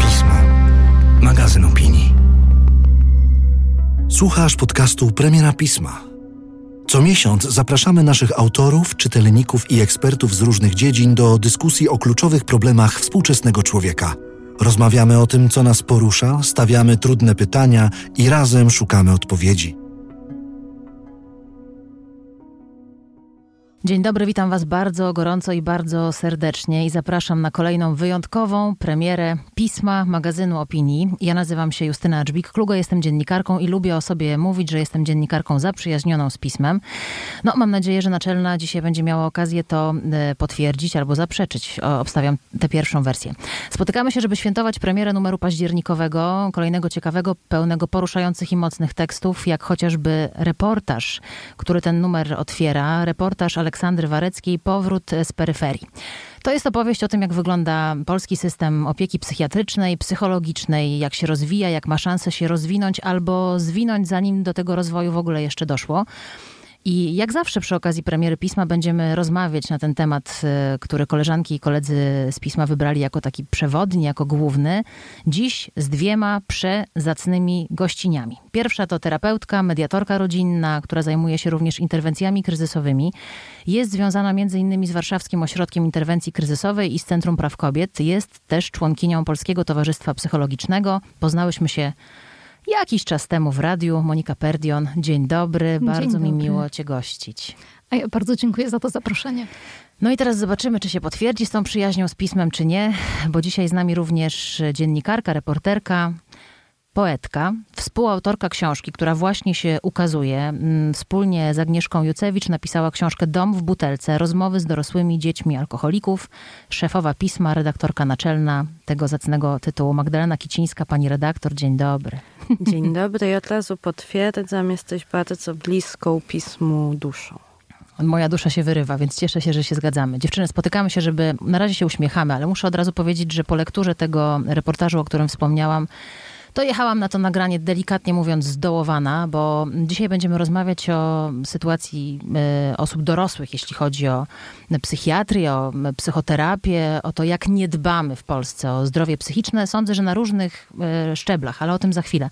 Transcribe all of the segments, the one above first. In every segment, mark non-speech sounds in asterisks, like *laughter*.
Pismo. Magazyn opinii. Słuchasz podcastu Premiera Pisma. Co miesiąc zapraszamy naszych autorów, czytelników i ekspertów z różnych dziedzin do dyskusji o kluczowych problemach współczesnego człowieka. Rozmawiamy o tym, co nas porusza, stawiamy trudne pytania i razem szukamy odpowiedzi. Dzień dobry, witam Was bardzo gorąco i bardzo serdecznie i zapraszam na kolejną wyjątkową premierę pisma magazynu opinii. Ja nazywam się Justyna Dżbik-Klugo, jestem dziennikarką i lubię o sobie mówić, że jestem dziennikarką zaprzyjaźnioną z pismem. No, mam nadzieję, że naczelna dzisiaj będzie miała okazję to e, potwierdzić albo zaprzeczyć. Obstawiam tę pierwszą wersję. Spotykamy się, żeby świętować premierę numeru październikowego, kolejnego ciekawego, pełnego poruszających i mocnych tekstów, jak chociażby reportaż, który ten numer otwiera. Reportaż ale Aleksandry Wareckiej Powrót z peryferii. To jest opowieść o tym, jak wygląda polski system opieki psychiatrycznej, psychologicznej, jak się rozwija, jak ma szansę się rozwinąć albo zwinąć, zanim do tego rozwoju w ogóle jeszcze doszło. I jak zawsze przy okazji premiery pisma będziemy rozmawiać na ten temat, e, który koleżanki i koledzy z pisma wybrali jako taki przewodni, jako główny. Dziś z dwiema przezacnymi gościniami. Pierwsza to terapeutka, mediatorka rodzinna, która zajmuje się również interwencjami kryzysowymi. Jest związana innymi z Warszawskim Ośrodkiem Interwencji Kryzysowej i z Centrum Praw Kobiet. Jest też członkinią Polskiego Towarzystwa Psychologicznego. Poznałyśmy się jakiś czas temu w radiu. Monika Perdion, dzień dobry, dzień bardzo dobry. mi miło Cię gościć. A ja bardzo dziękuję za to zaproszenie. No i teraz zobaczymy, czy się potwierdzi z tą przyjaźnią z pismem, czy nie, bo dzisiaj z nami również dziennikarka, reporterka, poetka, współautorka książki, która właśnie się ukazuje. Mm, Wspólnie z Agnieszką Jucewicz napisała książkę Dom w butelce. Rozmowy z dorosłymi dziećmi alkoholików. Szefowa pisma, redaktorka naczelna tego zacnego tytułu Magdalena Kicińska. Pani redaktor, dzień dobry. *laughs* Dzień dobry i od razu potwierdzam, jesteś bardzo bliską pismu duszą. Moja dusza się wyrywa, więc cieszę się, że się zgadzamy. Dziewczyny, spotykamy się, żeby. Na razie się uśmiechamy, ale muszę od razu powiedzieć, że po lekturze tego reportażu, o którym wspomniałam, to jechałam na to nagranie delikatnie mówiąc zdołowana, bo dzisiaj będziemy rozmawiać o sytuacji y, osób dorosłych, jeśli chodzi o psychiatrię, o psychoterapię, o to, jak nie dbamy w Polsce o zdrowie psychiczne. Sądzę, że na różnych y, szczeblach, ale o tym za chwilę.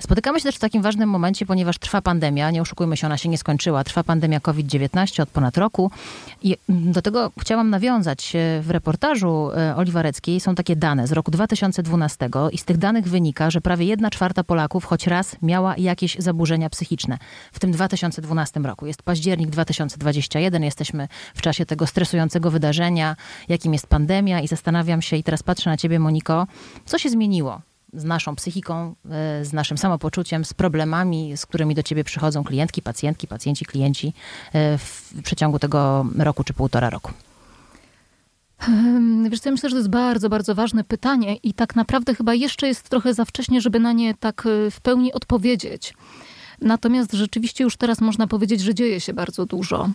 Spotykamy się też w takim ważnym momencie, ponieważ trwa pandemia, nie oszukujmy się, ona się nie skończyła. Trwa pandemia COVID-19 od ponad roku i do tego chciałam nawiązać. W reportażu Oli Wareckiej są takie dane z roku 2012 i z tych danych wynika, że prawie jedna czwarta Polaków choć raz miała jakieś zaburzenia psychiczne. W tym 2012 roku. Jest październik 2021, jesteśmy w czasie tego stresującego wydarzenia, jakim jest pandemia i zastanawiam się i teraz patrzę na ciebie Moniko, co się zmieniło z naszą psychiką, z naszym samopoczuciem, z problemami, z którymi do ciebie przychodzą klientki, pacjentki, pacjenci, klienci w przeciągu tego roku czy półtora roku? Wiesz ja myślę, że to jest bardzo, bardzo ważne pytanie i tak naprawdę chyba jeszcze jest trochę za wcześnie, żeby na nie tak w pełni odpowiedzieć. Natomiast rzeczywiście już teraz można powiedzieć, że dzieje się bardzo dużo.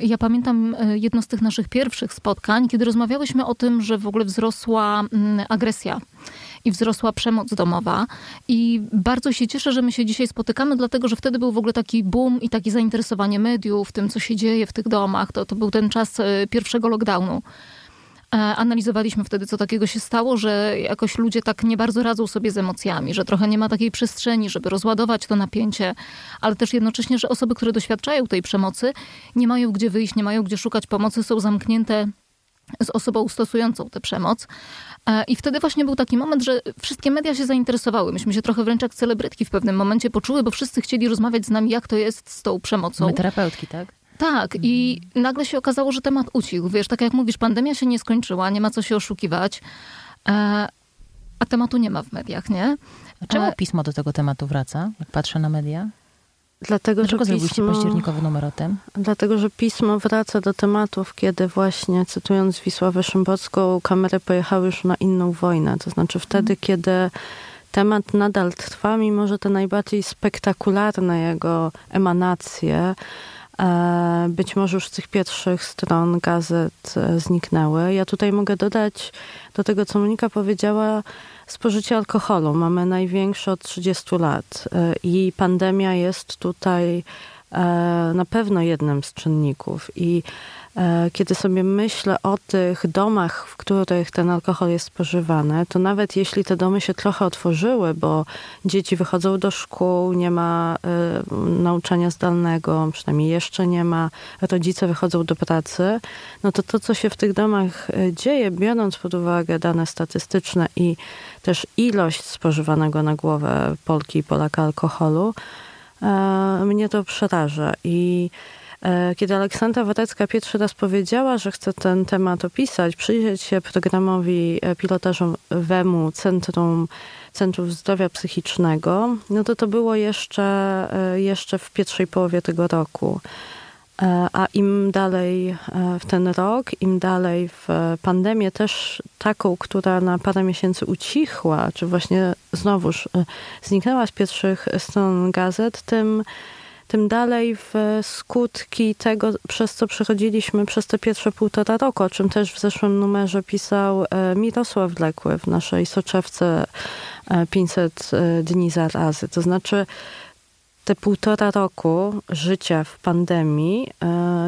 Ja pamiętam jedno z tych naszych pierwszych spotkań, kiedy rozmawiałyśmy o tym, że w ogóle wzrosła agresja i wzrosła przemoc domowa. I bardzo się cieszę, że my się dzisiaj spotykamy, dlatego że wtedy był w ogóle taki boom i takie zainteresowanie mediów tym, co się dzieje w tych domach. To, to był ten czas pierwszego lockdownu. Analizowaliśmy wtedy, co takiego się stało, że jakoś ludzie tak nie bardzo radzą sobie z emocjami, że trochę nie ma takiej przestrzeni, żeby rozładować to napięcie, ale też jednocześnie, że osoby, które doświadczają tej przemocy, nie mają gdzie wyjść, nie mają gdzie szukać pomocy, są zamknięte z osobą stosującą tę przemoc. I wtedy właśnie był taki moment, że wszystkie media się zainteresowały. Myśmy się trochę wręcz jak celebrytki w pewnym momencie poczuły, bo wszyscy chcieli rozmawiać z nami, jak to jest z tą przemocą. My terapeutki, tak? Tak, i nagle się okazało, że temat ucichł. Wiesz, tak jak mówisz, pandemia się nie skończyła, nie ma co się oszukiwać, a tematu nie ma w mediach, nie? A czemu pismo do tego tematu wraca, jak patrzę na media? Dlatego, Dlaczego że pismo, październikowy numer o tym? Dlatego, że pismo wraca do tematów, kiedy właśnie, cytując Wisławę Szymborską, kamery pojechały już na inną wojnę. To znaczy wtedy, kiedy temat nadal trwa, mimo że te najbardziej spektakularne jego emanacje e, być może już z tych pierwszych stron gazet e, zniknęły. Ja tutaj mogę dodać do tego, co Monika powiedziała, spożycie alkoholu. Mamy największe od 30 lat e, i pandemia jest tutaj na pewno jednym z czynników. I E, kiedy sobie myślę o tych domach, w których ten alkohol jest spożywany, to nawet jeśli te domy się trochę otworzyły, bo dzieci wychodzą do szkół, nie ma y, nauczania zdalnego, przynajmniej jeszcze nie ma, rodzice wychodzą do pracy, no to to, co się w tych domach e, dzieje, biorąc pod uwagę dane statystyczne i też ilość spożywanego na głowę Polki i Polaka alkoholu, y, mnie to przeraża. I E, kiedy Aleksandra Wodecka pierwszy raz powiedziała, że chce ten temat opisać, przyjrzeć się programowi e, pilotażowemu Centrum Centrów Zdrowia Psychicznego, no to to było jeszcze, e, jeszcze w pierwszej połowie tego roku. A im dalej w ten rok, im dalej w pandemię, też taką, która na parę miesięcy ucichła, czy właśnie znowuż zniknęła z pierwszych stron gazet, tym tym dalej w skutki tego, przez co przechodziliśmy przez te pierwsze półtora roku, o czym też w zeszłym numerze pisał e, Mirosław Wlekły w naszej soczewce 500 e, e, dni zarazy. To znaczy te półtora roku życia w pandemii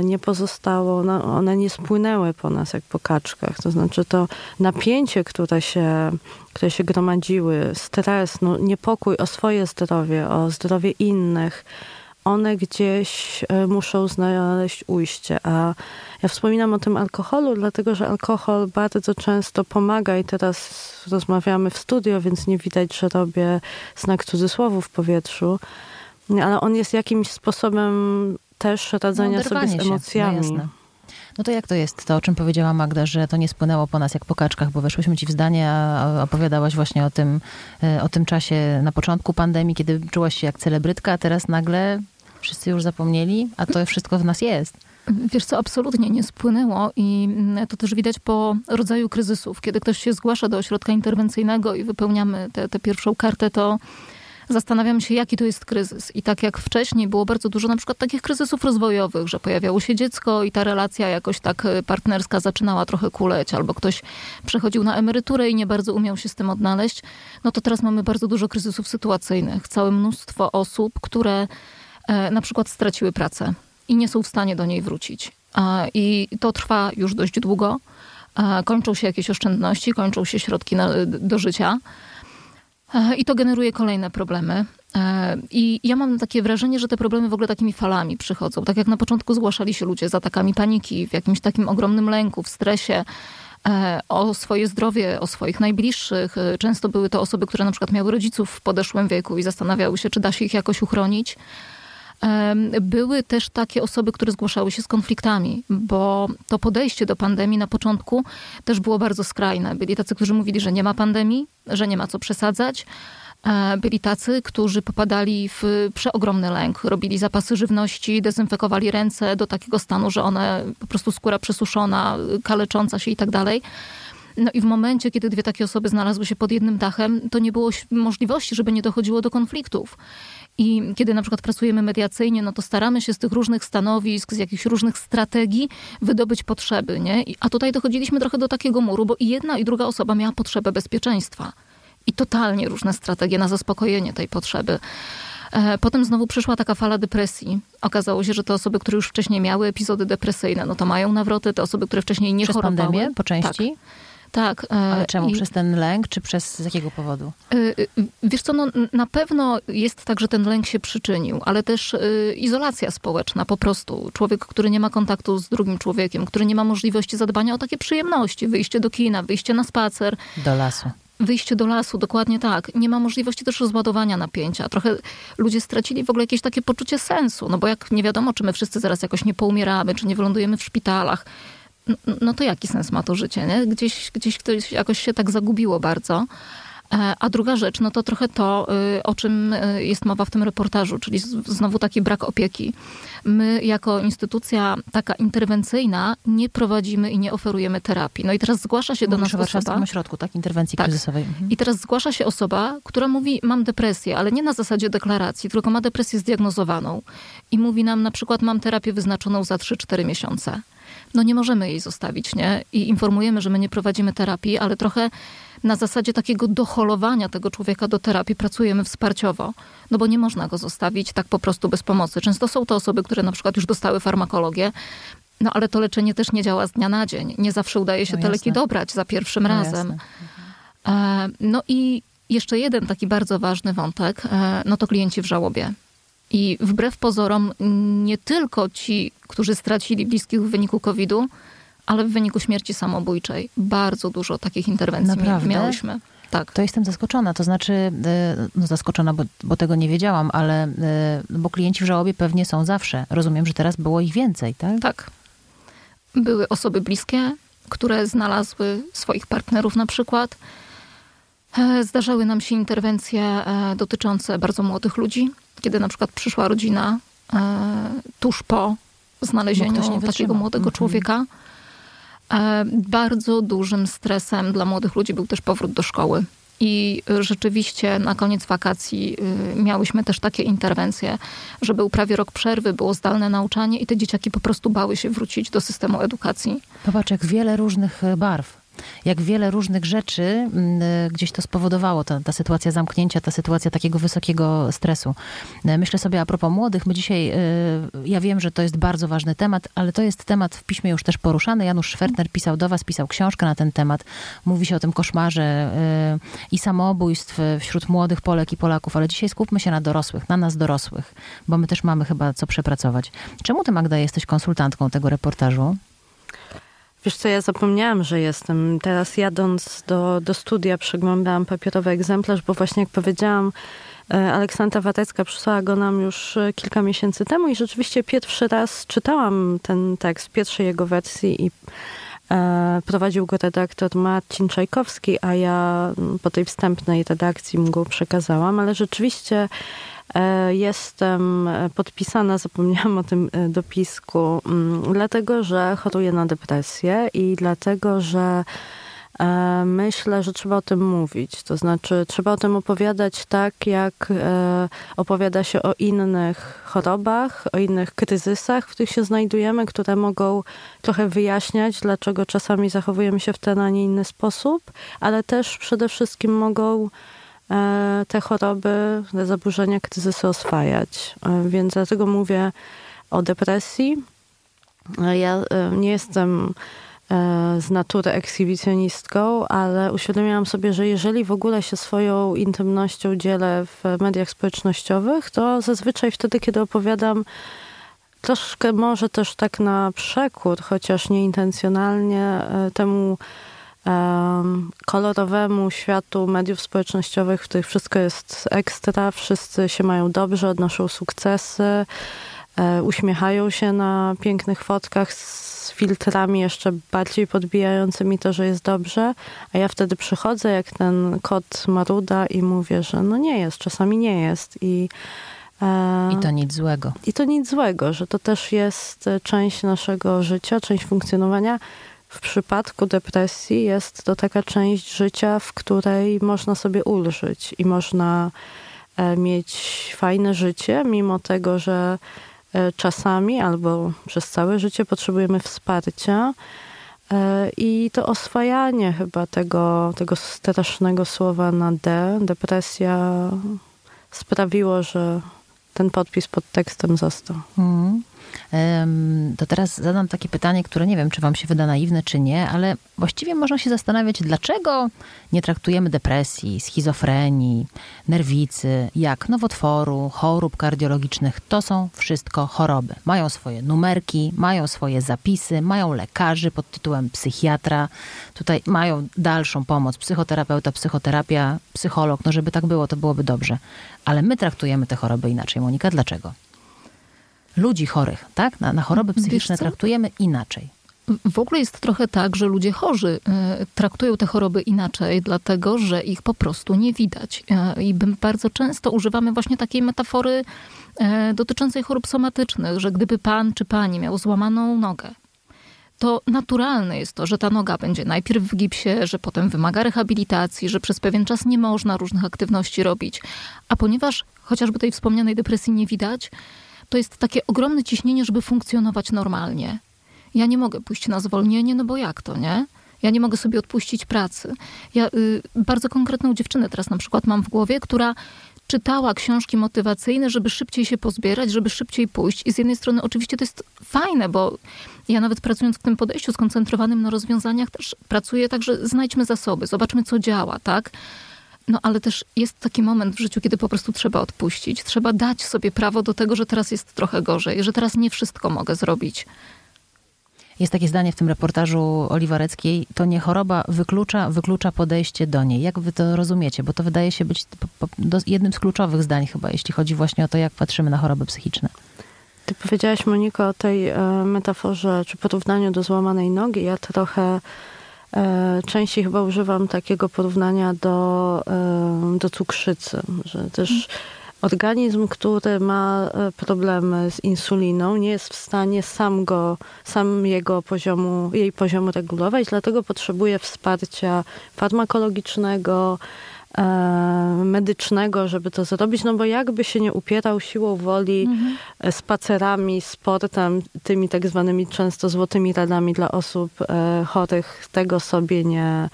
nie pozostało, one nie spłynęły po nas jak po kaczkach. To znaczy to napięcie, które się, które się gromadziły, stres, no, niepokój o swoje zdrowie, o zdrowie innych, one gdzieś e, muszą znaleźć ujście. A ja wspominam o tym alkoholu, dlatego że alkohol bardzo często pomaga i teraz rozmawiamy w studio, więc nie widać, że robię znak cudzysłowu w powietrzu, ale on jest jakimś sposobem też radzenia no, sobie z emocjami. No, no to jak to jest, to o czym powiedziała Magda, że to nie spłynęło po nas jak po kaczkach, bo weszłyśmy ci w zdanie, a opowiadałaś właśnie o tym, e, o tym czasie na początku pandemii, kiedy czułaś się jak celebrytka, a teraz nagle wszyscy już zapomnieli, a to wszystko w nas jest. Wiesz co, absolutnie nie spłynęło i to też widać po rodzaju kryzysów. Kiedy ktoś się zgłasza do ośrodka interwencyjnego i wypełniamy tę pierwszą kartę, to zastanawiam się, jaki to jest kryzys. I tak jak wcześniej było bardzo dużo na przykład takich kryzysów rozwojowych, że pojawiało się dziecko i ta relacja jakoś tak e, partnerska zaczynała trochę kuleć, albo ktoś przechodził na emeryturę i nie bardzo umiał się z tym odnaleźć, no to teraz mamy bardzo dużo kryzysów sytuacyjnych. Całe mnóstwo osób, które na przykład straciły pracę i nie są w stanie do niej wrócić. I to trwa już dość długo. Kończą się jakieś oszczędności, kończą się środki na, do życia. E, I to generuje kolejne problemy. E, I ja mam takie wrażenie, że te problemy w ogóle takimi falami przychodzą. Tak jak na początku zgłaszali się ludzie z atakami paniki, w jakimś takim ogromnym lęku, w stresie, o swoje zdrowie, o swoich najbliższych. Często były to osoby, które na przykład miały rodziców w podeszłym wieku i zastanawiały się, czy da się ich jakoś uchronić były też takie osoby, które zgłaszały się z konfliktami, bo to podejście do pandemii na początku też było bardzo skrajne. Byli tacy, którzy mówili, że nie ma pandemii, że nie ma co przesadzać. E, byli tacy, którzy popadali w przeogromny lęk, robili zapasy żywności, dezynfekowali ręce do takiego stanu, że one po prostu skóra przesuszona, kalecząca się i tak dalej. No i w momencie, kiedy dwie takie osoby znalazły się pod jednym dachem, to nie było możliwości, żeby nie dochodziło do konfliktów. I kiedy na przykład pracujemy mediacyjnie, no to staramy się z tych różnych stanowisk, z jakichś różnych strategii wydobyć potrzeby, nie? A tutaj dochodziliśmy trochę do takiego muru, bo i jedna i druga osoba miała potrzebę bezpieczeństwa. I totalnie różne strategie na zaspokojenie tej potrzeby. E, potem znowu przyszła taka fala depresji. Okazało się, że te osoby, które już wcześniej miały epizody depresyjne, no to mają nawroty. Te osoby, które wcześniej nie Przez chorowały. pandemię po części? Tak. Tak. E, Ale czemu? I... Przez ten lęk, czy przez z jakiego powodu? E, e, wiesz co, no, na pewno jest tak, że ten lęk się przyczynił, ale też izolacja społeczna po prostu. Człowiek, który nie ma kontaktu z drugim człowiekiem, który nie ma możliwości zadbania o takie przyjemności, wyjście do kina, wyjście na spacer. Do lasu wyjście do lasu, dokładnie tak. Nie ma możliwości też rozładowania napięcia. Trochę ludzie stracili w ogóle jakieś takie poczucie sensu, no bo jak nie wiadomo, czy my wszyscy zaraz jakoś nie poumieramy, czy nie wylądujemy w szpitalach, no to jaki sens ma to życie, nie? Gdzieś, gdzieś ktoś jakoś się tak zagubiło bardzo. E, a druga rzecz, no to trochę to, y, o czym y, jest mowa w tym reportażu, czyli znowu taki brak opieki. My jako instytucja taka interwencyjna nie prowadzimy i nie oferujemy terapii. No i teraz zgłasza się do nas osoba... W ośrodku, tak? Interwencji tak. kryzysowej. Mhm. I teraz zgłasza się osoba, która mówi, mam depresję, ale nie na zasadzie deklaracji, tylko ma depresję zdiagnozowaną. I mówi nam na przykład, mam terapię wyznaczoną za 3-4 miesiące no nie możemy jej zostawić, nie? I informujemy, że my nie prowadzimy terapii, ale trochę na zasadzie takiego doholowania tego człowieka do terapii pracujemy wsparciowo, no bo nie można go zostawić tak po prostu bez pomocy. Często są to osoby, które na przykład już dostały farmakologię, no ale to leczenie też nie działa z dnia na dzień. Nie zawsze udaje się No te leki dobrać za pierwszym No razem. jasne. E, No i jeszcze jeden taki bardzo ważny wątek, e, no to klienci w żałobie. I wbrew pozorom, nie tylko ci, którzy stracili bliskich w wyniku COVID-u, ale w wyniku śmierci samobójczej. Bardzo dużo takich interwencji Naprawdę? miałyśmy. Tak. To jestem zaskoczona, to znaczy, y, no zaskoczona, bo, bo tego nie wiedziałam, ale no bo klienci w żałobie pewnie są zawsze. Rozumiem, że teraz było ich więcej, tak? Tak. Były osoby bliskie, które znalazły swoich partnerów na przykład. E, Zdarzały nam się interwencje e, dotyczące bardzo młodych ludzi, kiedy na przykład przyszła rodzina e, tuż po znalezieniu takiego młodego Mhm. człowieka. E, Bardzo dużym stresem dla młodych ludzi był też powrót do szkoły. I rzeczywiście na koniec wakacji y, miałyśmy też takie interwencje, że był prawie rok przerwy, było zdalne nauczanie i te dzieciaki po prostu bały się wrócić do systemu edukacji. Popatrz, jak wiele różnych barw. Jak wiele różnych rzeczy mm, e, gdzieś to spowodowało, ta, ta sytuacja zamknięcia, ta sytuacja takiego wysokiego stresu. E, Myślę sobie a propos młodych, my dzisiaj, e, ja wiem, że to jest bardzo ważny temat, ale to jest temat w piśmie już też poruszany. Janusz Szwertner pisał do was, pisał książkę na ten temat. Mówi się o tym koszmarze i samobójstw wśród młodych Polek i Polaków, ale dzisiaj skupmy się na dorosłych, na nas dorosłych, bo my też mamy chyba co przepracować. Czemu ty, Magda, jesteś konsultantką tego reportażu? Wiesz co, ja zapomniałam, że jestem. Teraz jadąc do, do studia przeglądałam papierowy egzemplarz, bo właśnie jak powiedziałam, e, Aleksandra Watecka przysłała go nam już e, kilka miesięcy temu i rzeczywiście pierwszy raz czytałam ten tekst pierwszej jego wersji i e, prowadził go redaktor Marcin Czajkowski, a ja mm, po tej wstępnej redakcji mu go przekazałam, ale rzeczywiście jestem e, podpisana, zapomniałam o tym e, dopisku, mm, dlatego, że choruję na depresję i dlatego, że e, myślę, że trzeba o tym mówić. To znaczy, trzeba o tym opowiadać tak, jak e, opowiada się o innych chorobach, o innych kryzysach, w których się znajdujemy, które mogą trochę wyjaśniać, dlaczego czasami zachowujemy się w ten, a nie inny sposób, ale też przede wszystkim mogą e, te choroby, te zaburzenia, kryzysy oswajać. E, Więc dlatego mówię o depresji. E, Ja e, nie jestem e, z natury ekshibicjonistką, ale uświadomiłam sobie, że jeżeli w ogóle się swoją intymnością dzielę w mediach społecznościowych, to zazwyczaj wtedy, kiedy opowiadam troszkę może też tak na przekór, chociaż nieintencjonalnie e, temu em, kolorowemu światu mediów społecznościowych, w których wszystko jest ekstra, wszyscy się mają dobrze, odnoszą sukcesy, e, uśmiechają się na pięknych fotkach z filtrami jeszcze bardziej podbijającymi to, że jest dobrze, a ja wtedy przychodzę jak ten kot Maruda i mówię, że no nie jest, czasami nie jest i e, I to nic złego. i to nic złego, że to też jest część naszego życia, część funkcjonowania. W przypadku depresji jest to taka część życia, w której można sobie ulżyć i można e, mieć fajne życie, mimo tego, że e, czasami albo przez całe życie potrzebujemy wsparcia. E, I to oswajanie chyba tego, tego strasznego słowa na D, depresja, sprawiło, że ten podpis pod tekstem został. Mhm. To teraz zadam takie pytanie, które nie wiem, czy wam się wyda naiwne, czy nie, ale właściwie można się zastanawiać, dlaczego nie traktujemy depresji, schizofrenii, nerwicy, jak nowotworu, chorób kardiologicznych. To są wszystko choroby. Mają swoje numerki, mają swoje zapisy, mają lekarzy pod tytułem psychiatra. Tutaj mają dalszą pomoc, psychoterapeuta, psychoterapia, psycholog. No żeby tak było, to byłoby dobrze. Ale my traktujemy te choroby inaczej. Monika, dlaczego? Ludzi chorych, tak? Na, na choroby Wiesz psychiczne traktujemy inaczej. W ogóle jest trochę tak, że ludzie chorzy e, traktują te choroby inaczej, dlatego że ich po prostu nie widać. E, I bardzo często używamy właśnie takiej metafory e, dotyczącej chorób somatycznych, że gdyby pan czy pani miał złamaną nogę, to naturalne jest to, że ta noga będzie najpierw w gipsie, że potem wymaga rehabilitacji, że przez pewien czas nie można różnych aktywności robić. A ponieważ chociażby tej wspomnianej depresji nie widać, to jest takie ogromne ciśnienie, żeby funkcjonować normalnie. Ja nie mogę pójść na zwolnienie, no bo jak to, nie? Ja nie mogę sobie odpuścić pracy. Ja y, bardzo konkretną dziewczynę teraz na przykład mam w głowie, która czytała książki motywacyjne, żeby szybciej się pozbierać, żeby szybciej pójść. I z jednej strony oczywiście to jest fajne, bo ja nawet pracując w tym podejściu skoncentrowanym na rozwiązaniach, też pracuję tak, że znajdźmy zasoby, zobaczmy co działa, tak? No ale też jest taki moment w życiu, kiedy po prostu trzeba odpuścić. Trzeba dać sobie prawo do tego, że teraz jest trochę gorzej, że teraz nie wszystko mogę zrobić. Jest takie zdanie w tym reportażu Oliwareckiej, to nie choroba wyklucza, wyklucza podejście do niej. Jak wy to rozumiecie? Bo to wydaje się być jednym z kluczowych zdań chyba, jeśli chodzi właśnie o to, jak patrzymy na choroby psychiczne. Ty powiedziałaś, Monika, o tej e, metaforze czy porównaniu do złamanej nogi. Ja trochę częściej chyba używam takiego porównania do, e, do cukrzycy, że też organizm, który ma e, problemy z insuliną, nie jest w stanie sam go, sam jego poziomu, jej poziomu regulować, dlatego potrzebuje wsparcia farmakologicznego, e, medycznego, żeby to zrobić, no bo jakby się nie upierał siłą woli mhm. E, spacerami, sportem, tymi tak zwanymi często złotymi radami dla osób chorych, tego sobie nie,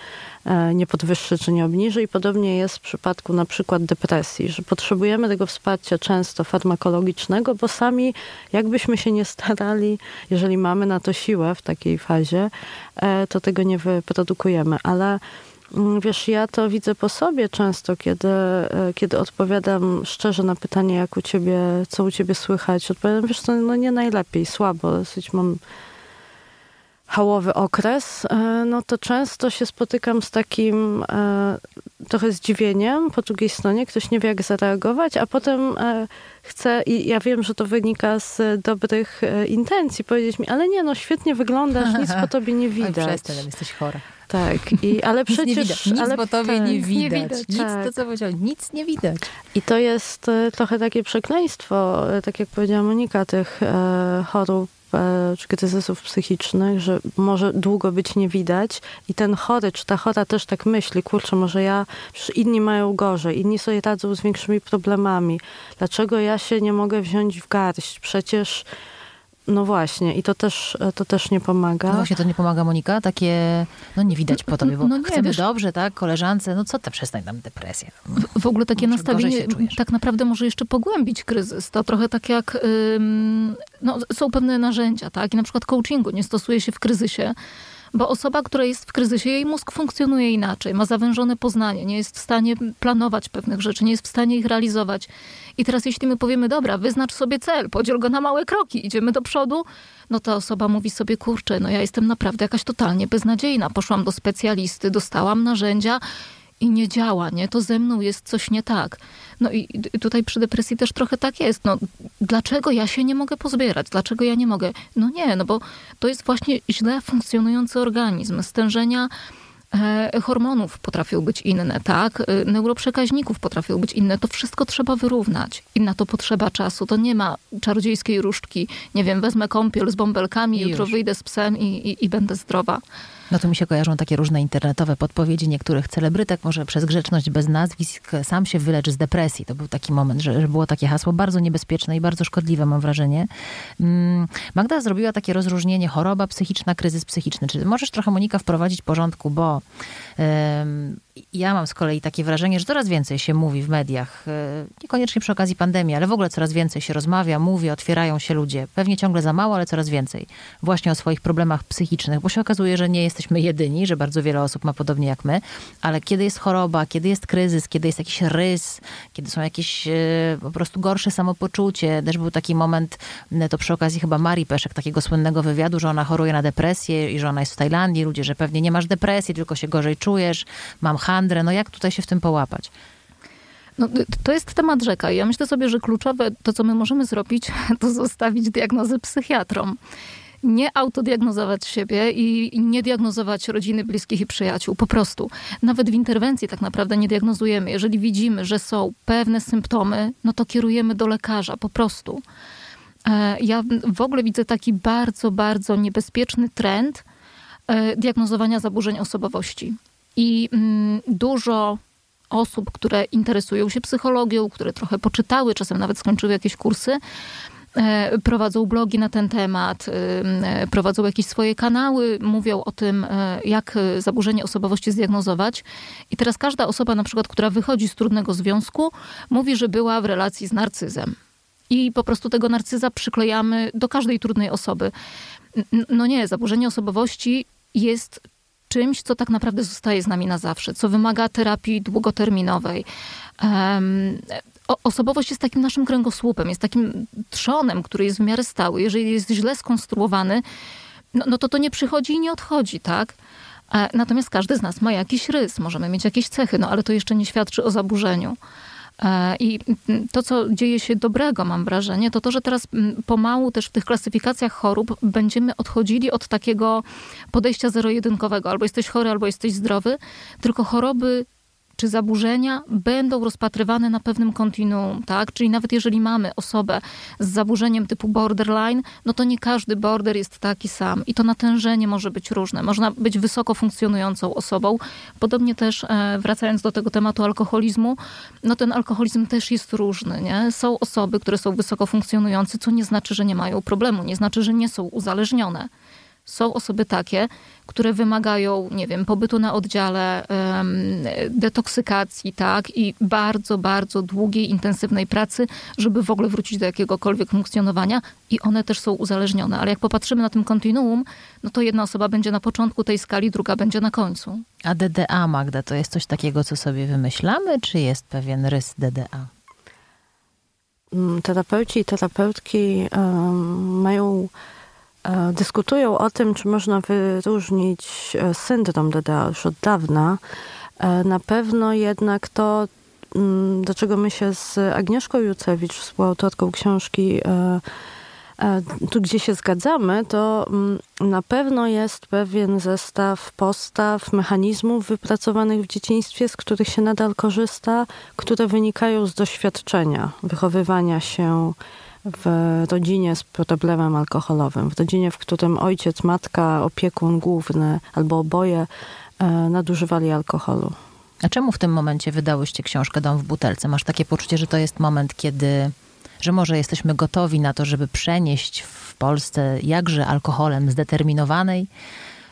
E, nie podwyższy czy nie obniży. I podobnie jest w przypadku na przykład depresji, że potrzebujemy tego wsparcia często farmakologicznego, bo sami jakbyśmy się nie starali, jeżeli mamy na to siłę w takiej fazie, e, to tego nie wyprodukujemy. Ale Wiesz, ja to widzę po sobie często, kiedy, e, kiedy odpowiadam szczerze na pytanie, jak u ciebie, co u ciebie słychać. Odpowiadam, wiesz, to no nie najlepiej, słabo, dosyć mam hałowy okres, e, no to często się spotykam z takim e, trochę zdziwieniem po drugiej stronie. Ktoś nie wie, jak zareagować, a potem e, chce, i ja wiem, że to wynika z dobrych intencji, powiedzieć mi, ale nie, no świetnie wyglądasz, nic po tobie nie *laughs* widać. Oj, przestań, jesteś chora. Tak, i, *laughs* ale przecież... Nic, nie widać. nic ale, po tobie tak, nie, widać. nie widać. Nic, tak. to co powiedział, nic nie widać. I to jest trochę takie przekleństwo, tak jak powiedziała Monika, tych e, chorób E, czy kryzysów psychicznych, że może długo być nie widać i ten chory, czy ta chora też tak myśli, kurczę, może ja, przecież inni mają gorzej, inni sobie radzą z większymi problemami. Dlaczego ja się nie mogę wziąć w garść? Przecież no właśnie, i to też, to też nie pomaga. No właśnie, to nie pomaga, Monika? Takie, no nie widać po tobie, bo no nie, chcemy wiesz, dobrze, tak? Koleżance, no co te, przestań tam depresję. W, w ogóle takie Może nastawienie tak naprawdę może jeszcze pogłębić kryzys. To trochę tak jak, ym, no są pewne narzędzia, tak? I na przykład coachingu nie stosuje się w kryzysie, bo osoba, która jest w kryzysie, jej mózg funkcjonuje inaczej, ma zawężone poznanie, nie jest w stanie planować pewnych rzeczy, nie jest w stanie ich realizować. I teraz jeśli my powiemy, dobra, wyznacz sobie cel, podziel go na małe kroki, idziemy do przodu, no ta osoba mówi sobie, kurczę, no ja jestem naprawdę jakaś totalnie beznadziejna. Poszłam do specjalisty, dostałam narzędzia i nie działa, nie? To ze mną jest coś nie tak. No i tutaj przy depresji też trochę tak jest. No, dlaczego ja się nie mogę pozbierać? Dlaczego ja nie mogę? No nie, no bo to jest właśnie źle funkcjonujący organizm. Stężenia hormonów potrafią być inne, tak? E, neuroprzekaźników potrafią być inne. To wszystko trzeba wyrównać. I na to potrzeba czasu. To nie ma czarodziejskiej różdżki. Nie wiem, wezmę kąpiel z bąbelkami, I jutro już. wyjdę z psem i, i, i będę zdrowa. No to mi się kojarzą takie różne internetowe podpowiedzi niektórych celebrytek, może przez grzeczność bez nazwisk sam się wyleczy z depresji. To był taki moment, że, że było takie hasło bardzo niebezpieczne i bardzo szkodliwe, mam wrażenie. Mm, Magda zrobiła takie rozróżnienie choroba psychiczna, kryzys psychiczny. Czy możesz trochę, Monika, wprowadzić porządku, bo ja mam z kolei takie wrażenie, że coraz więcej się mówi w mediach, e, niekoniecznie przy okazji pandemii, ale w ogóle coraz więcej się rozmawia, mówi, otwierają się ludzie. Pewnie ciągle za mało, ale coraz więcej. Właśnie o swoich problemach psychicznych, bo się okazuje, że nie jesteśmy jedyni, że bardzo wiele osób ma podobnie jak my, ale kiedy jest choroba, kiedy jest kryzys, kiedy jest jakiś rys, kiedy są jakieś e, po prostu gorsze samopoczucie. Też był taki moment, to przy okazji chyba Marii Peszek, takiego słynnego wywiadu, że ona choruje na depresję i że ona jest w Tajlandii. Ludzie, że pewnie nie masz depresji, tylko się gorzej czujesz, mam handrę. No jak tutaj się w tym połapać? No, to jest temat rzeka. Ja myślę sobie, że kluczowe to, co my możemy zrobić, *laughs* to zostawić diagnozę psychiatrom. Nie autodiagnozować siebie i nie diagnozować rodziny, bliskich i przyjaciół. Po prostu. Nawet w interwencji tak naprawdę nie diagnozujemy. Jeżeli widzimy, że są pewne symptomy, no to kierujemy do lekarza. Po prostu. E, ja w ogóle widzę taki bardzo, bardzo niebezpieczny trend e, diagnozowania zaburzeń osobowości. I mm, dużo osób, które interesują się psychologią, które trochę poczytały, czasem nawet skończyły jakieś kursy, e, prowadzą blogi na ten temat, e, prowadzą jakieś swoje kanały, mówią o tym, jak zaburzenie osobowości zdiagnozować. I teraz każda osoba, na przykład, która wychodzi z trudnego związku, mówi, że była w relacji z narcyzem. I po prostu tego narcyza przyklejamy do każdej trudnej osoby. No nie, zaburzenie osobowości jest czymś, co tak naprawdę zostaje z nami na zawsze, co wymaga terapii długoterminowej. Um, osobowość jest takim naszym kręgosłupem, jest takim trzonem, który jest w miarę stały. Jeżeli jest źle skonstruowany, no, no to to nie przychodzi i nie odchodzi, tak? E, natomiast każdy z nas ma jakiś rys, możemy mieć jakieś cechy, no ale to jeszcze nie świadczy o zaburzeniu. E, I to, co dzieje się dobrego, mam wrażenie, to to, że teraz pomału też w tych klasyfikacjach chorób będziemy odchodzili od takiego podejścia zero-jedynkowego. Albo jesteś chory, albo jesteś zdrowy, tylko choroby czy zaburzenia będą rozpatrywane na pewnym kontinuum, tak? Czyli nawet jeżeli mamy osobę z zaburzeniem typu borderline, no to nie każdy border jest taki sam i to natężenie może być różne. Można być wysoko funkcjonującą osobą. Podobnie też e, wracając do tego tematu alkoholizmu, no ten alkoholizm też jest różny, nie? Są osoby, które są wysoko funkcjonujące, co nie znaczy, że nie mają problemu, nie znaczy, że nie są uzależnione. Są osoby takie, które wymagają, nie wiem, pobytu na oddziale, detoksykacji, tak, i bardzo, bardzo długiej, intensywnej pracy, żeby w ogóle wrócić do jakiegokolwiek funkcjonowania i one też są uzależnione. Ale jak popatrzymy na tym kontinuum, no to jedna osoba będzie na początku tej skali, druga będzie na końcu. A DDA, Magda, to jest coś takiego, co sobie wymyślamy, czy jest pewien rys DDA? Mm, terapeuci i terapeutki um, mają dyskutują o tym, czy można wyróżnić e, syndrom DDA już od dawna. E, na pewno jednak to, mm, do czego my się z Agnieszką Jucewicz, współautorką książki, tu gdzie się zgadzamy, to mm, na pewno jest pewien zestaw postaw, mechanizmów wypracowanych w dzieciństwie, z których się nadal korzysta, które wynikają z doświadczenia wychowywania się w rodzinie z problemem alkoholowym, w rodzinie, w którym ojciec, matka, opiekun główny albo oboje e, nadużywali alkoholu. A czemu w tym momencie wydałyście książkę Dom w butelce? Masz takie poczucie, że to jest moment, kiedy, że może jesteśmy gotowi na to, żeby przenieść w Polsce jakże alkoholem zdeterminowanej,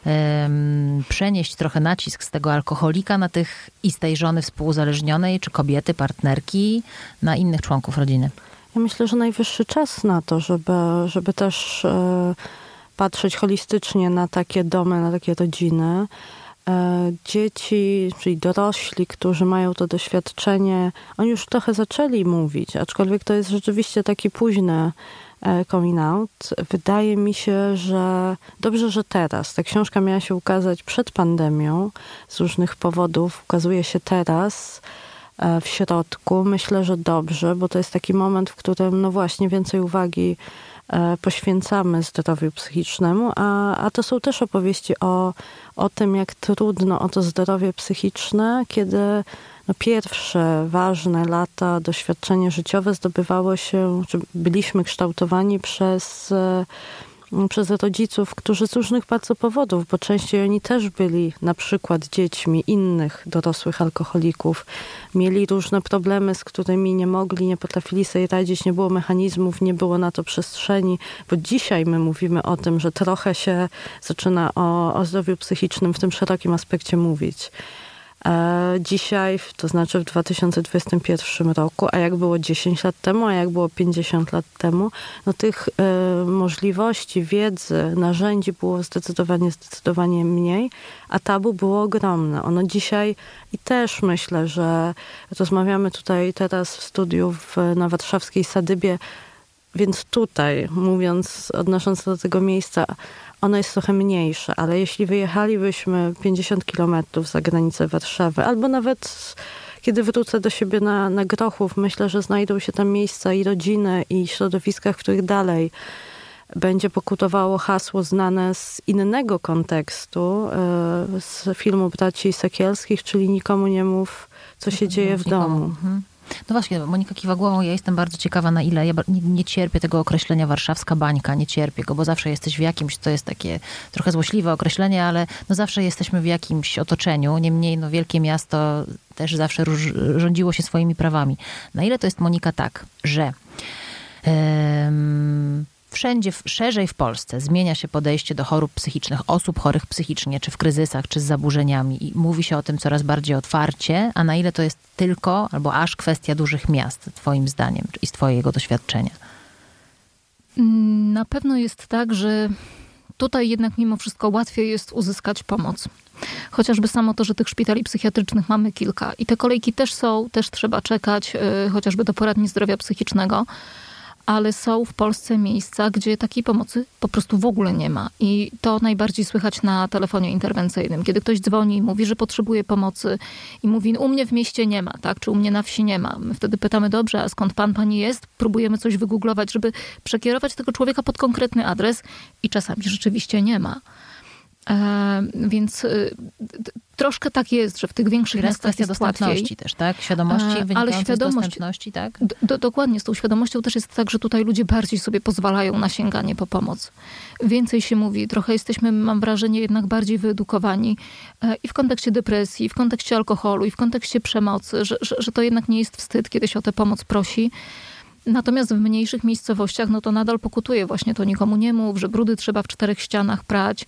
um, przenieść trochę nacisk z tego alkoholika na tych i z tej żony współuzależnionej, czy kobiety, partnerki, na innych członków rodziny? Ja myślę, że najwyższy czas na to, żeby, żeby też e, patrzeć holistycznie na takie domy, na takie rodziny. E, dzieci, czyli dorośli, którzy mają to doświadczenie, oni już trochę zaczęli mówić, aczkolwiek to jest rzeczywiście taki późny e, coming out. Wydaje mi się, że dobrze, że teraz. Ta książka miała się ukazać przed pandemią z różnych powodów. Ukazuje się teraz. E, w środku. Myślę, że dobrze, bo to jest taki moment, w którym no właśnie więcej uwagi e, poświęcamy zdrowiu psychicznemu, a, a to są też opowieści o, o tym, jak trudno o to zdrowie psychiczne, kiedy no pierwsze ważne lata, doświadczenie życiowe zdobywało się, czy byliśmy kształtowani przez e, przez rodziców, którzy z różnych bardzo powodów, bo częściej oni też byli na przykład dziećmi innych dorosłych alkoholików, mieli różne problemy, z którymi nie mogli, nie potrafili sobie radzić, nie było mechanizmów, nie było na to przestrzeni, bo dzisiaj my mówimy o tym, że trochę się zaczyna o, o zdrowiu psychicznym w tym szerokim aspekcie mówić. E, dzisiaj, to znaczy w 2021 roku, a jak było 10 lat temu, a jak było 50 lat temu, no tych e, możliwości, wiedzy, narzędzi było zdecydowanie, zdecydowanie mniej, a tabu było ogromne. Ono dzisiaj i też myślę, że rozmawiamy tutaj teraz w studiu w, na warszawskiej Sadybie, więc tutaj, mówiąc, odnosząc do tego miejsca, ono jest trochę mniejsze, ale jeśli wyjechalibyśmy 50 kilometrów za granicę Warszawy, albo nawet kiedy wrócę do siebie na, na Grochów, myślę, że znajdą się tam miejsca i rodziny, i środowiska, w których dalej będzie pokutowało hasło znane z innego kontekstu, e, z filmu braci Sekielskich, czyli nikomu nie mów, co się dzieje w domu. Mhm. No właśnie, Monika kiwa głową, ja jestem bardzo ciekawa na ile, ja nie, nie, cierpię tego określenia warszawska bańka, nie cierpię go, bo zawsze jesteś w jakimś, to jest takie trochę złośliwe określenie, ale no zawsze jesteśmy w jakimś otoczeniu, niemniej no wielkie miasto też zawsze rządziło się swoimi prawami. Na ile to jest Monika tak, że wszędzie, szerzej w Polsce zmienia się podejście do chorób psychicznych, osób chorych psychicznie, czy w kryzysach, czy z zaburzeniami i mówi się o tym coraz bardziej otwarcie, a na ile to jest tylko albo aż kwestia dużych miast, twoim zdaniem i z twojego doświadczenia? Na pewno jest tak, że tutaj jednak mimo wszystko łatwiej jest uzyskać pomoc. Chociażby samo to, że tych szpitali psychiatrycznych mamy kilka i te kolejki też są, też trzeba czekać, yy, chociażby do poradni zdrowia psychicznego ale są w Polsce miejsca, gdzie takiej pomocy po prostu w ogóle nie ma. I to najbardziej słychać na telefonie interwencyjnym. Kiedy ktoś dzwoni i mówi, że potrzebuje pomocy i mówi, u mnie w mieście nie ma, tak? czy u mnie na wsi nie ma. My wtedy pytamy, dobrze, a skąd pan, pani jest? Próbujemy coś wygooglować, żeby przekierować tego człowieka pod konkretny adres i czasami rzeczywiście nie ma. E, więc y, troszkę tak jest, że w tych większych miastach kwestia jest dostępności łatwiej. też, tak? Świadomości e, ale świadomość, dostępności, tak? Do, dokładnie, z tą świadomością też jest tak, że tutaj ludzie bardziej sobie pozwalają na sięganie po pomoc. Więcej się mówi, trochę jesteśmy, mam wrażenie, jednak bardziej wyedukowani e, i w kontekście depresji, i w kontekście alkoholu, i w kontekście przemocy, że, że, że to jednak nie jest wstyd, kiedy się o tę pomoc prosi. Natomiast w mniejszych miejscowościach, no to nadal pokutuje właśnie to nikomu nie mów, że brudy trzeba w czterech ścianach prać.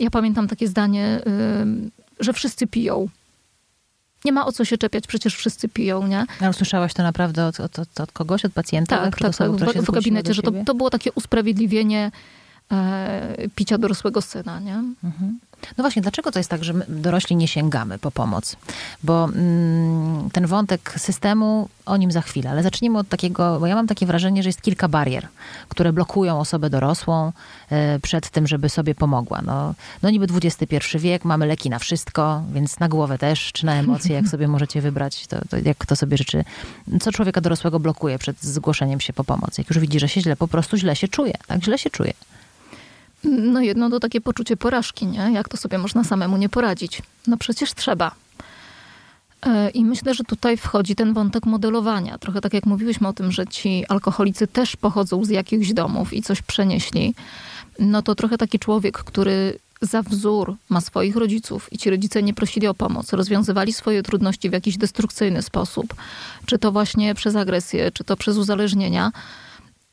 Ja pamiętam takie zdanie, że wszyscy piją. Nie ma o co się czepiać, przecież wszyscy piją, nie? Ale usłyszałaś to naprawdę od, od, od, kogoś, od pacjenta? Tak, tak, osoby, tak w, w gabinecie, że to, to było takie usprawiedliwienie picia dorosłego syna, nie? Mhm. No właśnie, dlaczego to jest tak, że my dorośli nie sięgamy po pomoc? Bo mm, ten wątek systemu, o nim za chwilę, ale zacznijmy od takiego, bo ja mam takie wrażenie, że jest kilka barier, które blokują osobę dorosłą y, przed tym, żeby sobie pomogła. No, no niby XXI wiek, mamy leki na wszystko, więc na głowę też, czy na emocje, jak sobie możecie wybrać, to, to jak kto sobie życzy. Co człowieka dorosłego blokuje przed zgłoszeniem się po pomoc? Jak już widzi, że się źle, po prostu źle się czuje, tak? Źle się czuje. No jedno to takie poczucie porażki, nie? Jak to sobie można samemu nie poradzić? No przecież trzeba. E, I myślę, że tutaj wchodzi ten wątek modelowania. Trochę tak jak mówiłyśmy o tym, że ci alkoholicy też pochodzą z jakichś domów i coś przenieśli. No to trochę taki człowiek, który za wzór ma swoich rodziców i ci rodzice nie prosili o pomoc, rozwiązywali swoje trudności w jakiś destrukcyjny sposób, czy to właśnie przez agresję, czy to przez uzależnienia,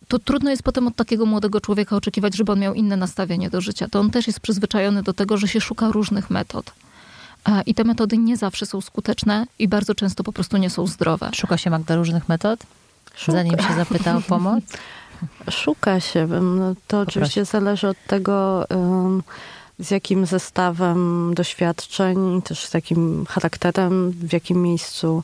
to trudno jest potem od takiego młodego człowieka oczekiwać, żeby on miał inne nastawienie do życia. To on też jest przyzwyczajony do tego, że się szuka różnych metod. I te metody nie zawsze są skuteczne i bardzo często po prostu nie są zdrowe. Szuka się Magda różnych metod? Szuka. Zanim się zapyta o pomoc? *laughs* Szuka się. No, to oczywiście zależy od tego, z jakim zestawem doświadczeń też z jakim charakterem, w jakim miejscu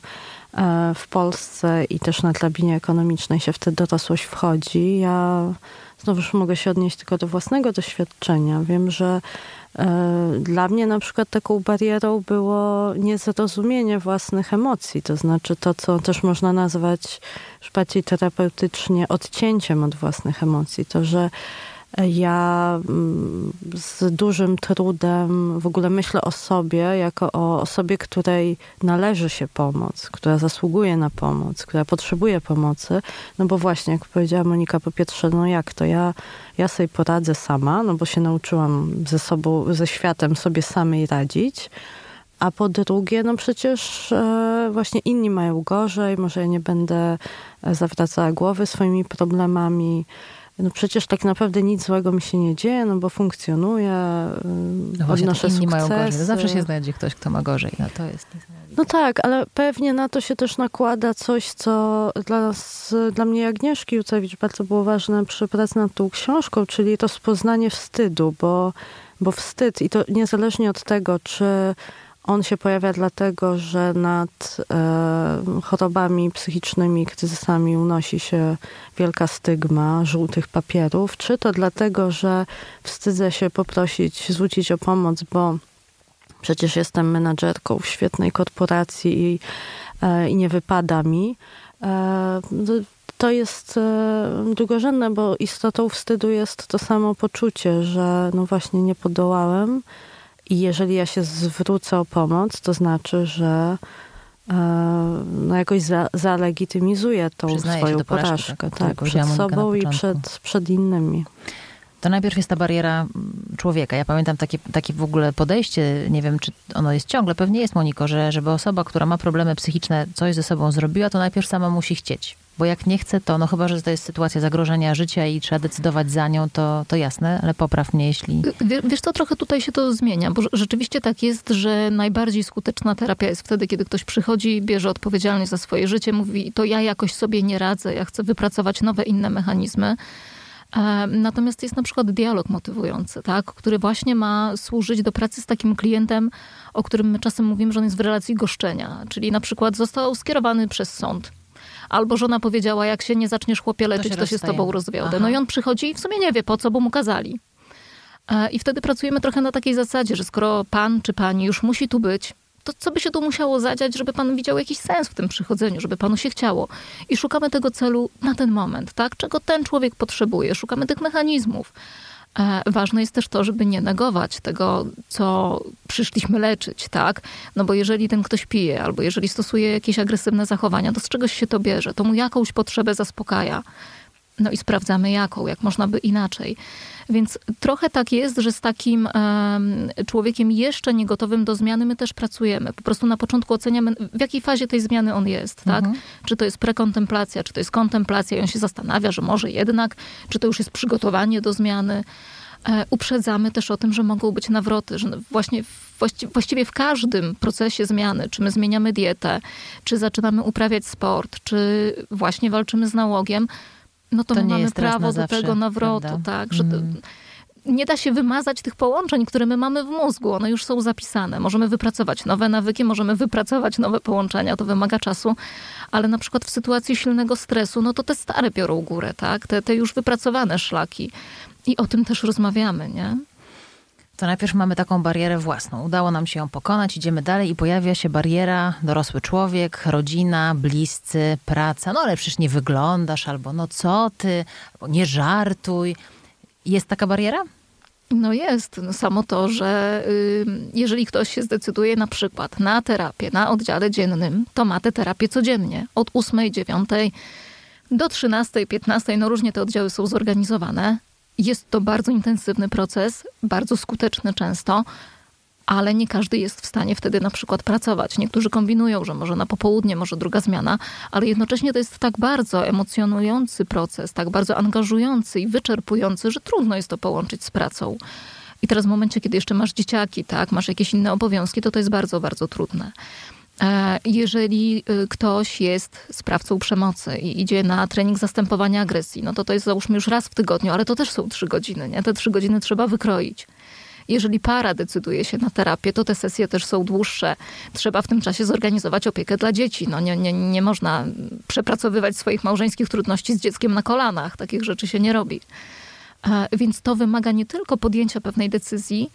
E, w Polsce i też na drabinie ekonomicznej się w tę dorosłość wchodzi. Ja znowuż mogę się odnieść tylko do własnego doświadczenia. Wiem, że e, dla mnie na przykład taką barierą było niezrozumienie własnych emocji, to znaczy to, co też można nazwać już bardziej terapeutycznie odcięciem od własnych emocji. To, że ja mm, z dużym trudem w ogóle myślę o sobie jako o osobie, której należy się pomoc, która zasługuje na pomoc, która potrzebuje pomocy. No bo właśnie, jak powiedziała Monika po pierwsze, no jak to? Ja, ja sobie poradzę sama, no bo się nauczyłam ze sobą, ze światem sobie samej radzić. A po drugie, no przecież e, właśnie inni mają gorzej, może ja nie będę e, zawracała głowy swoimi problemami no przecież tak naprawdę nic złego mi się nie dzieje, no bo funkcjonuję, no właśnie, odnoszę inni sukcesy. mają gorzej. Zawsze się znajdzie ktoś, kto ma gorzej. No to jest No tak, ale pewnie na to się też nakłada coś, co dla nas, dla mnie Agnieszki Jucewicz bardzo było ważne przy pracy nad tą książką, czyli rozpoznanie wstydu, bo, bo wstyd i to niezależnie od tego, czy on się pojawia dlatego, że nad e, chorobami psychicznymi, kryzysami unosi się wielka stygma żółtych papierów, czy to dlatego, że wstydzę się poprosić, zwrócić o pomoc, bo przecież jestem menadżerką w świetnej korporacji i, e, i nie wypada mi. E, to jest e, drugorzędne, bo istotą wstydu jest to samo poczucie, że no właśnie nie podołałem, i jeżeli ja się zwrócę o pomoc, to znaczy, że e, no jakoś za, zalegitymizuję tą Przyznaję swoją porażkę, tak, tak przed sobą i przed, przed innymi. To najpierw jest ta bariera człowieka. Ja pamiętam takie, takie w ogóle podejście, nie wiem, czy ono jest ciągle, pewnie jest, Moniko, że żeby osoba, która ma problemy psychiczne, coś ze sobą zrobiła, to najpierw sama musi chcieć. Bo jak nie chce, to no chyba, że to jest sytuacja zagrożenia życia i trzeba decydować za nią, to, to jasne, ale popraw mnie, jeśli... Wiesz co, trochę tutaj się to zmienia, bo rzeczywiście tak jest, że najbardziej skuteczna terapia jest wtedy, kiedy ktoś przychodzi, bierze odpowiedzialność za swoje życie, mówi, to ja jakoś sobie nie radzę, ja chcę wypracować nowe, inne mechanizmy. E, natomiast jest na przykład dialog motywujący, tak, który właśnie ma służyć do pracy z takim klientem, o którym my czasem mówimy, że on jest w relacji goszczenia. Czyli na przykład został skierowany przez sąd. Albo żona powiedziała, jak się nie zaczniesz chłopie leczyć, to się, to się z tobą rozwiodę. No i on przychodzi i w sumie nie wie po co, bo mu kazali. E, I wtedy pracujemy trochę na takiej zasadzie, że skoro pan czy pani już musi tu być, to co by się tu musiało zadziać, żeby pan widział jakiś sens w tym przychodzeniu, żeby panu się chciało. I szukamy tego celu na ten moment, tak? Czego ten człowiek potrzebuje. Szukamy tych mechanizmów. E, ważne jest też to, żeby nie negować tego, co przyszliśmy leczyć, tak? No bo jeżeli ten ktoś pije, albo jeżeli stosuje jakieś agresywne zachowania, to z czegoś się to bierze, to mu jakąś potrzebę zaspokaja. No i sprawdzamy jaką, jak można by inaczej. Więc trochę tak jest, że z takim człowiekiem jeszcze niegotowym do zmiany my też pracujemy. Po prostu na początku oceniamy, w jakiej fazie tej zmiany on jest, tak? Mhm. Czy to jest prekontemplacja, czy to jest kontemplacja i on się zastanawia, że może jednak, czy to już jest przygotowanie do zmiany. E, uprzedzamy też o tym, że mogą być nawroty, że właśnie właściwie w każdym procesie zmiany, czy my zmieniamy dietę, czy zaczynamy uprawiać sport, czy właśnie walczymy z nałogiem, no to, to my mamy prawo do tego nawrotu, prawda? tak, że mm. nie da się wymazać tych połączeń, które my mamy w mózgu. One już są zapisane. Możemy wypracować nowe nawyki, możemy wypracować nowe połączenia. To wymaga czasu, ale na przykład w sytuacji silnego stresu, no to te stare biorą górę, tak? Te, te już wypracowane szlaki. I o tym też rozmawiamy, nie? To najpierw mamy taką barierę własną. Udało nam się ją pokonać, idziemy dalej i pojawia się bariera dorosły człowiek, rodzina, bliscy, praca. No ale przecież nie wyglądasz, albo no co ty, albo nie żartuj. Jest taka bariera? No jest. No samo to, że y, jeżeli ktoś się zdecyduje na przykład na terapię na oddziale dziennym, to ma tę terapię codziennie. Od 8, 9 do 13, 15, no różnie te oddziały są zorganizowane. Jest to bardzo intensywny proces, bardzo skuteczny często, ale nie każdy jest w stanie wtedy na przykład pracować. Niektórzy kombinują, że może na popołudnie, może druga zmiana, ale jednocześnie to jest tak bardzo emocjonujący proces, tak bardzo angażujący i wyczerpujący, że trudno jest to połączyć z pracą. I teraz w momencie, kiedy jeszcze masz dzieciaki, tak, masz jakieś inne obowiązki, to to jest bardzo, bardzo trudne. E, jeżeli y, ktoś jest sprawcą przemocy i idzie na trening zastępowania agresji, no to to jest załóżmy już raz w tygodniu, ale to też są trzy godziny, nie? Te trzy godziny trzeba wykroić. Jeżeli para decyduje się na terapię, to te sesje też są dłuższe. Trzeba w tym czasie zorganizować opiekę dla dzieci. No nie, nie, nie można przepracowywać swoich małżeńskich trudności z dzieckiem na kolanach. Takich rzeczy się nie robi. E, więc to wymaga nie tylko podjęcia pewnej decyzji,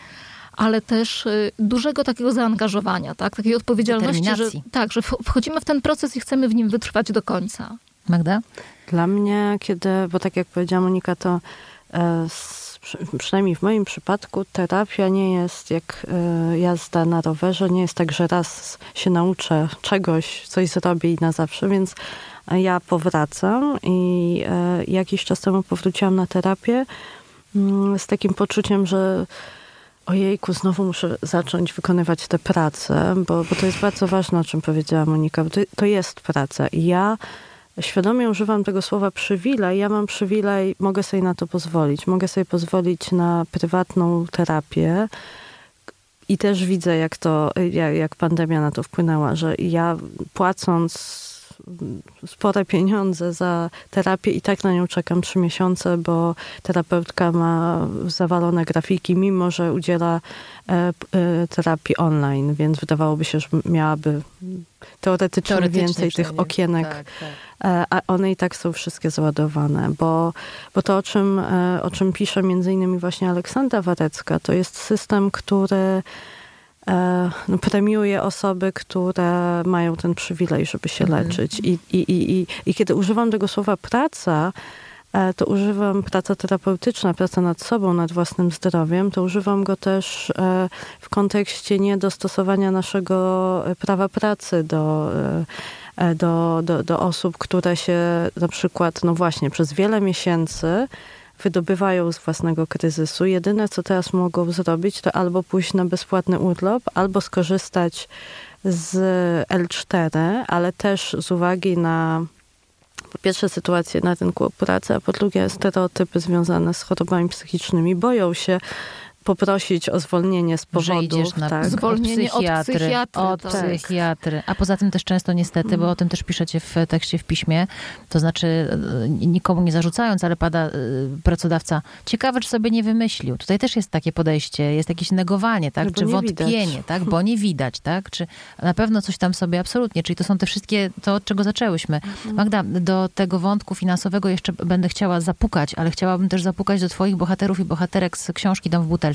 ale też y, dużego takiego zaangażowania, tak? takiej odpowiedzialności, że, tak, że wchodzimy w ten proces i chcemy w nim wytrwać do końca. Magda? Dla mnie, kiedy, bo tak jak powiedziała Monika, to e, przynajmniej w moim przypadku terapia nie jest jak e, jazda na rowerze, nie jest tak, że raz się nauczę czegoś, coś zrobię i na zawsze, więc ja powracam i e, jakiś czas temu powróciłam na terapię mm, z takim poczuciem, że Ojejku, znowu muszę zacząć wykonywać tę pracę, bo, bo to jest bardzo ważne, o czym powiedziała Monika. To, to jest praca. I ja świadomie używam tego słowa przywilej. Ja mam przywilej, mogę sobie na to pozwolić. Mogę sobie pozwolić na prywatną terapię. I też widzę, jak to, jak pandemia na to wpłynęła, że ja płacąc spore pieniądze za terapię i tak na nią czekam trzy miesiące, bo terapeutka ma zawalone grafiki, mimo że udziela e, e, terapii online, więc wydawałoby się, że miałaby teoretycznie, teoretycznie więcej tych okienek. Tak, tak. E, a one i tak są wszystkie załadowane, bo, bo to, o czym, o czym pisze między innymi właśnie Aleksandra Warecka, to jest system, który no, premiuje osoby, które mają ten przywilej, żeby się mhm. leczyć. I, i, i, i, I kiedy używam tego słowa praca, e, to używam praca terapeutyczna, praca nad sobą, nad własnym zdrowiem, to używam go też e, w kontekście niedostosowania naszego prawa pracy do, do, do, do osób, które się na przykład, no właśnie, przez wiele miesięcy wydobywają z własnego kryzysu. Jedyne, co teraz mogą zrobić, to albo pójść na bezpłatny urlop, albo skorzystać z L4, ale też z uwagi na po pierwsze sytuacje na rynku pracy, a po drugie stereotypy związane z chorobami psychicznymi. Boją się poprosić o zwolnienie z powodu. Że idziesz na tak. Zwolnienie od psychiatry, Od tak. psychiatry. A poza tym też często niestety, bo o tym też piszecie w tekście, w piśmie, to znaczy e, nikomu nie zarzucając, ale pada e, pracodawca, ciekawe, czy sobie nie wymyślił. Tutaj też jest takie podejście, jest jakieś negowanie, tak? No bo czy nie wątpienie, widać. tak? Bo nie widać, tak? Czy na pewno coś tam sobie absolutnie, czyli to są te wszystkie, to od czego zaczęłyśmy. Mhm. Magda, do tego wątku finansowego jeszcze będę chciała zapukać, ale chciałabym też zapukać do twoich bohaterów i bohaterek z książki Dom w butelce,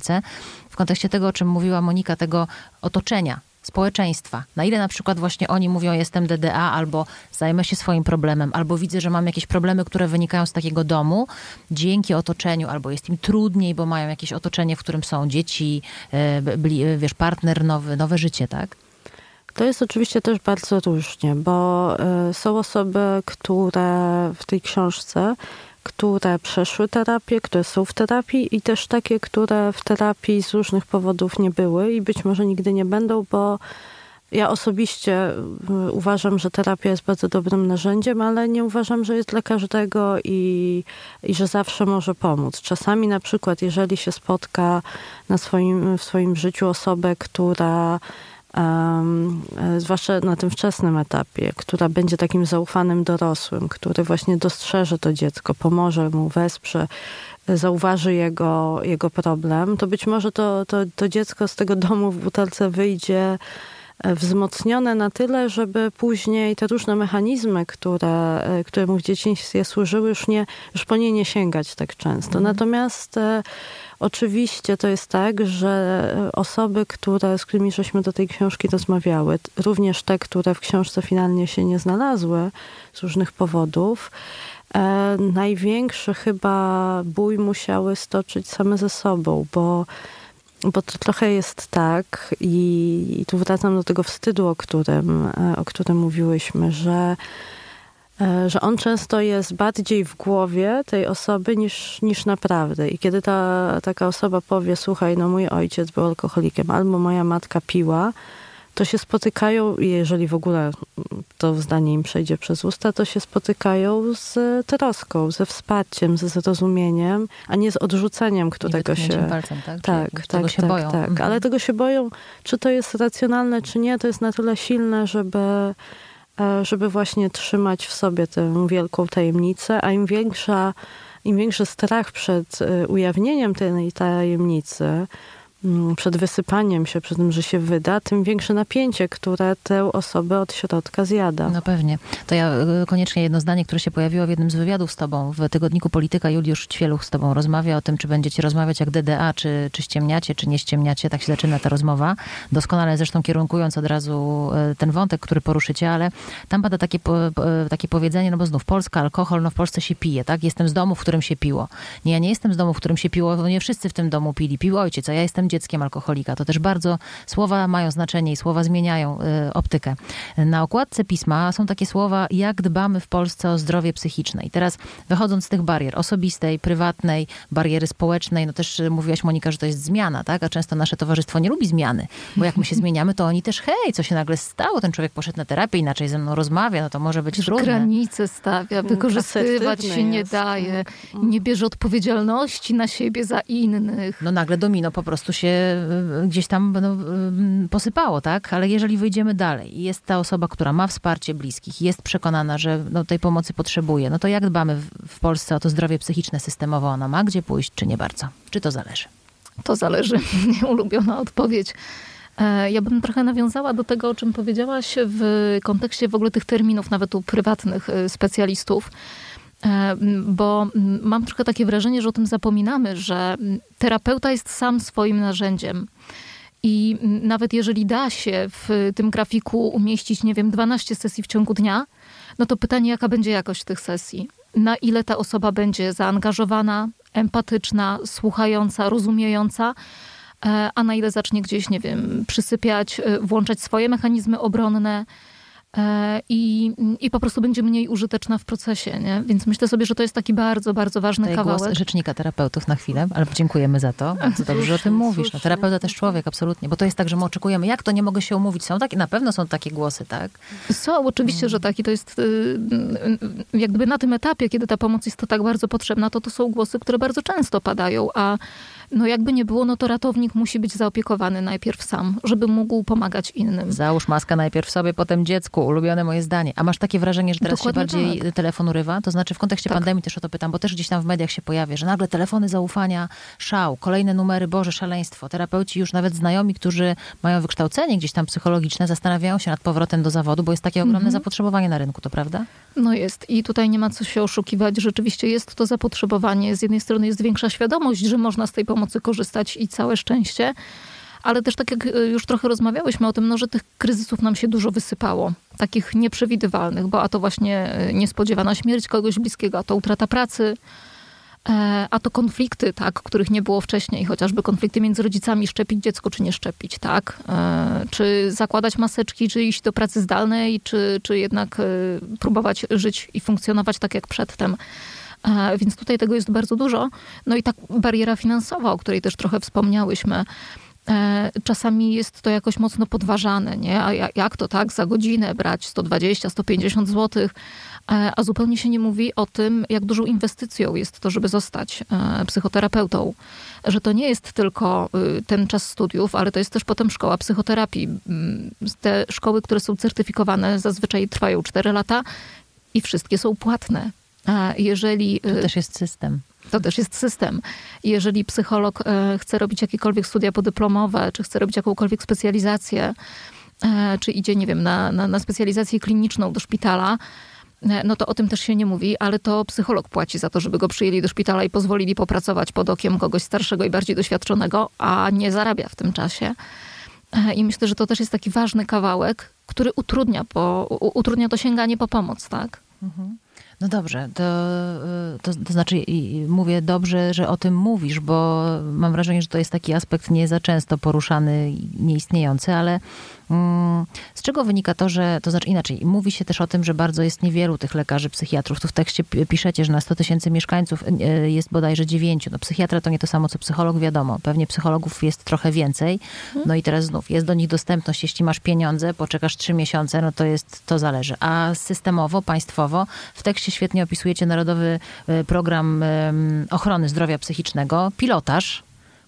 w kontekście tego, o czym mówiła Monika, tego otoczenia, społeczeństwa. Na ile na przykład właśnie oni mówią, jestem DDA, albo zajmę się swoim problemem, albo widzę, że mam jakieś problemy, które wynikają z takiego domu, dzięki otoczeniu, albo jest im trudniej, bo mają jakieś otoczenie, w którym są dzieci, e, bli, wiesz, partner, nowy, nowe życie, tak? To jest oczywiście też bardzo różnie, bo y, są osoby, które w tej książce, które przeszły terapię, które są w terapii i też takie, które w terapii z różnych powodów nie były i być może nigdy nie będą, bo ja osobiście y, uważam, że terapia jest bardzo dobrym narzędziem, ale nie uważam, że jest dla każdego i, i że zawsze może pomóc. Czasami na przykład, jeżeli się spotka na swoim, w swoim życiu osobę, która zwłaszcza na tym wczesnym etapie, która będzie takim zaufanym dorosłym, który właśnie dostrzeże to dziecko, pomoże mu, wesprze, e, zauważy jego, jego problem, to być może to, to, to dziecko z tego domu w butelce wyjdzie e, wzmocnione na tyle, żeby później te różne mechanizmy, które, e, które mu w dzieciństwie służyły, już, nie, już po nie nie sięgać tak często. Natomiast e, Oczywiście to jest tak, że osoby, które, z którymi żeśmy do tej książki rozmawiały, również te, które w książce finalnie się nie znalazły z różnych powodów, e, największy chyba bój musiały stoczyć same ze sobą, bo, bo to trochę jest tak i, i tu wracam do tego wstydu, o którym, e, o którym mówiłyśmy, że e, że on często jest bardziej w głowie tej osoby niż, niż naprawdę. I kiedy ta taka osoba powie, słuchaj, no mój ojciec był alkoholikiem, albo moja matka piła, to się spotykają, i jeżeli w ogóle to zdanie im przejdzie przez usta, to się spotykają z troską, ze wsparciem, ze zrozumieniem, a nie z odrzuceniem, którego się... palcem, tak? Tak, tak, tego się tak, boją. tak. Mhm. Ale tego się boją, czy to jest racjonalne, czy nie, to jest na tyle silne, żeby, e, żeby właśnie trzymać w sobie tę wielką tajemnicę, a im większa, im większy strach przed e, ujawnieniem tej tajemnicy, przed wysypaniem się, przed tym, że się wyda, tym większe napięcie, które tę osobę od środka zjada. No pewnie. To ja y, koniecznie jedno zdanie, które się pojawiło w jednym z wywiadów z tobą w tygodniku Polityka. Juliusz Ćwieluch z tobą rozmawia o tym, czy będziecie rozmawiać jak DDA, czy, czy ściemniacie, czy nie ściemniacie. Tak się zaczyna ta rozmowa. Doskonale zresztą kierunkując od razu y, ten wątek, który poruszycie, ale tam pada takie, takie powiedzenie, no bo znów Polska, alkohol, no w Polsce się pije, tak? Jestem z domu, w którym się piło. Nie, ja nie jestem z domu, w którym się piło, bo nie wszyscy w tym domu pili. Pił ojciec, a ja jestem dzieckiem alkoholika. To też bardzo słowa mają znaczenie i słowa zmieniają y, optykę. Na okładce pisma są takie słowa, jak dbamy w Polsce o zdrowie psychiczne. I teraz wychodząc z tych barier osobistej, prywatnej, bariery społecznej, no też y, mówiłaś Monika, że to jest zmiana, tak? A często nasze towarzystwo nie lubi zmiany, bo jak my się *laughs* zmieniamy, to oni też, hej, co się nagle stało? Ten człowiek poszedł na terapię, inaczej ze mną rozmawia, no to może być trudne. Granice stawia, wykorzystywać asertywny się nie jest. daje, nie bierze odpowiedzialności na siebie za innych. no nagle domino po prostu się y, gdzieś tam no, y, posypało, tak? Ale jeżeli wyjdziemy dalej jest ta osoba, która ma wsparcie bliskich, jest przekonana, że no, tej pomocy potrzebuje, no to jak dbamy w, Polsce o to zdrowie psychiczne systemowo? Ona ma gdzie pójść, czy nie bardzo? Czy to zależy? To zależy, *laughs* nieulubiona odpowiedź. E, Ja bym trochę nawiązała do tego, o czym powiedziałaś w kontekście w ogóle tych terminów, nawet u prywatnych e, specjalistów. E, Bo mam trochę takie wrażenie, że o tym zapominamy, że terapeuta jest sam swoim narzędziem. I nawet jeżeli da się w tym grafiku umieścić, nie wiem, 12 sesji w ciągu dnia, no to pytanie, jaka będzie jakość tych sesji? Na ile ta osoba będzie zaangażowana, empatyczna, słuchająca, rozumiejąca, e, a na ile zacznie gdzieś, nie wiem, przysypiać, e, włączać swoje mechanizmy obronne. E, I, I po prostu będzie mniej użyteczna w procesie, nie? Więc myślę sobie, że to jest taki bardzo, bardzo ważny Tutaj kawałek. głos rzecznika terapeutów na chwilę, ale dziękujemy za to. Bardzo dobrze, że o tym mówisz. No, terapeuta też człowiek, absolutnie. Bo to jest tak, że my oczekujemy, jak to nie mogę się umówić. Są takie, na pewno są takie głosy, tak? Są, oczywiście, że tak. I to jest y, y, jakby na tym etapie, kiedy ta pomoc jest to tak bardzo potrzebna, to to są głosy, które bardzo często padają, a no jakby nie było, no to ratownik musi być zaopiekowany najpierw sam, żeby mógł pomagać innym. Załóż maskę najpierw sobie, potem dziecku. Ulubione moje zdanie. A masz takie wrażenie, że teraz Dokładnie się bardziej tak. telefon urywa? To znaczy w kontekście Tak. pandemii też o to pytam, bo też gdzieś tam w mediach się pojawia, że nagle telefony zaufania, szał, kolejne numery, Boże, szaleństwo. Terapeuci już nawet znajomi, którzy mają wykształcenie gdzieś tam psychologiczne, zastanawiają się nad powrotem do zawodu, bo jest takie ogromne Mhm. zapotrzebowanie na rynku, to prawda? No jest i tutaj nie ma co się oszukiwać. Rzeczywiście jest to zapotrzebowanie. Z jednej strony jest większa świadomość, że można z tej pomocy korzystać i całe szczęście. Ale też tak jak y, już trochę rozmawiałyśmy o tym, no, że tych kryzysów nam się dużo wysypało. Takich nieprzewidywalnych, bo a to właśnie y, niespodziewana śmierć kogoś bliskiego, a to utrata pracy, e, a to konflikty, tak, których nie było wcześniej, chociażby konflikty między rodzicami, szczepić dziecko czy nie szczepić, tak? E, Czy zakładać maseczki, czy iść do pracy zdalnej, czy, czy jednak e, próbować żyć i funkcjonować tak jak przedtem. Więc tutaj tego jest bardzo dużo. No i tak bariera finansowa, o której też trochę wspomniałyśmy. E, Czasami jest to jakoś mocno podważane, nie? A ja- jak to tak za godzinę brać 120, 150 zł? A zupełnie się nie mówi o tym, jak dużą inwestycją jest to, żeby zostać e, psychoterapeutą. Że to nie jest tylko y, ten czas studiów, ale to jest też potem szkoła psychoterapii. Mm, Te szkoły, które są certyfikowane, zazwyczaj trwają 4 lata i wszystkie są płatne. A jeżeli To y, też jest system. to też jest system. Jeżeli psycholog e, chce robić jakiekolwiek studia podyplomowe, czy chce robić jakąkolwiek specjalizację, e, czy idzie, nie wiem, na, na, na specjalizację kliniczną do szpitala, no to o tym też się nie mówi, ale to psycholog płaci za to, żeby go przyjęli do szpitala i pozwolili popracować pod okiem kogoś starszego i bardziej doświadczonego, a nie zarabia w tym czasie. I myślę, że to też jest taki ważny kawałek, który utrudnia, po, utrudnia to sięganie po pomoc, tak? No dobrze, to, y, to, to znaczy mówię dobrze, że o tym mówisz, bo mam wrażenie, że to jest taki aspekt nie za często poruszany, nieistniejący, ale z czego wynika to, że, to znaczy inaczej, mówi się też o tym, że bardzo jest niewielu tych lekarzy, psychiatrów. Tu w tekście pi- piszecie, że na 100 tysięcy mieszkańców y, jest bodajże dziewięciu. No psychiatra to nie to samo, co psycholog, wiadomo. Pewnie psychologów jest trochę więcej. No i teraz znów, jest do nich dostępność. Jeśli masz pieniądze, poczekasz trzy miesiące, no to jest, to zależy. A systemowo, państwowo, w tekście świetnie opisujecie Narodowy y, Program Ochrony Zdrowia Psychicznego, pilotaż,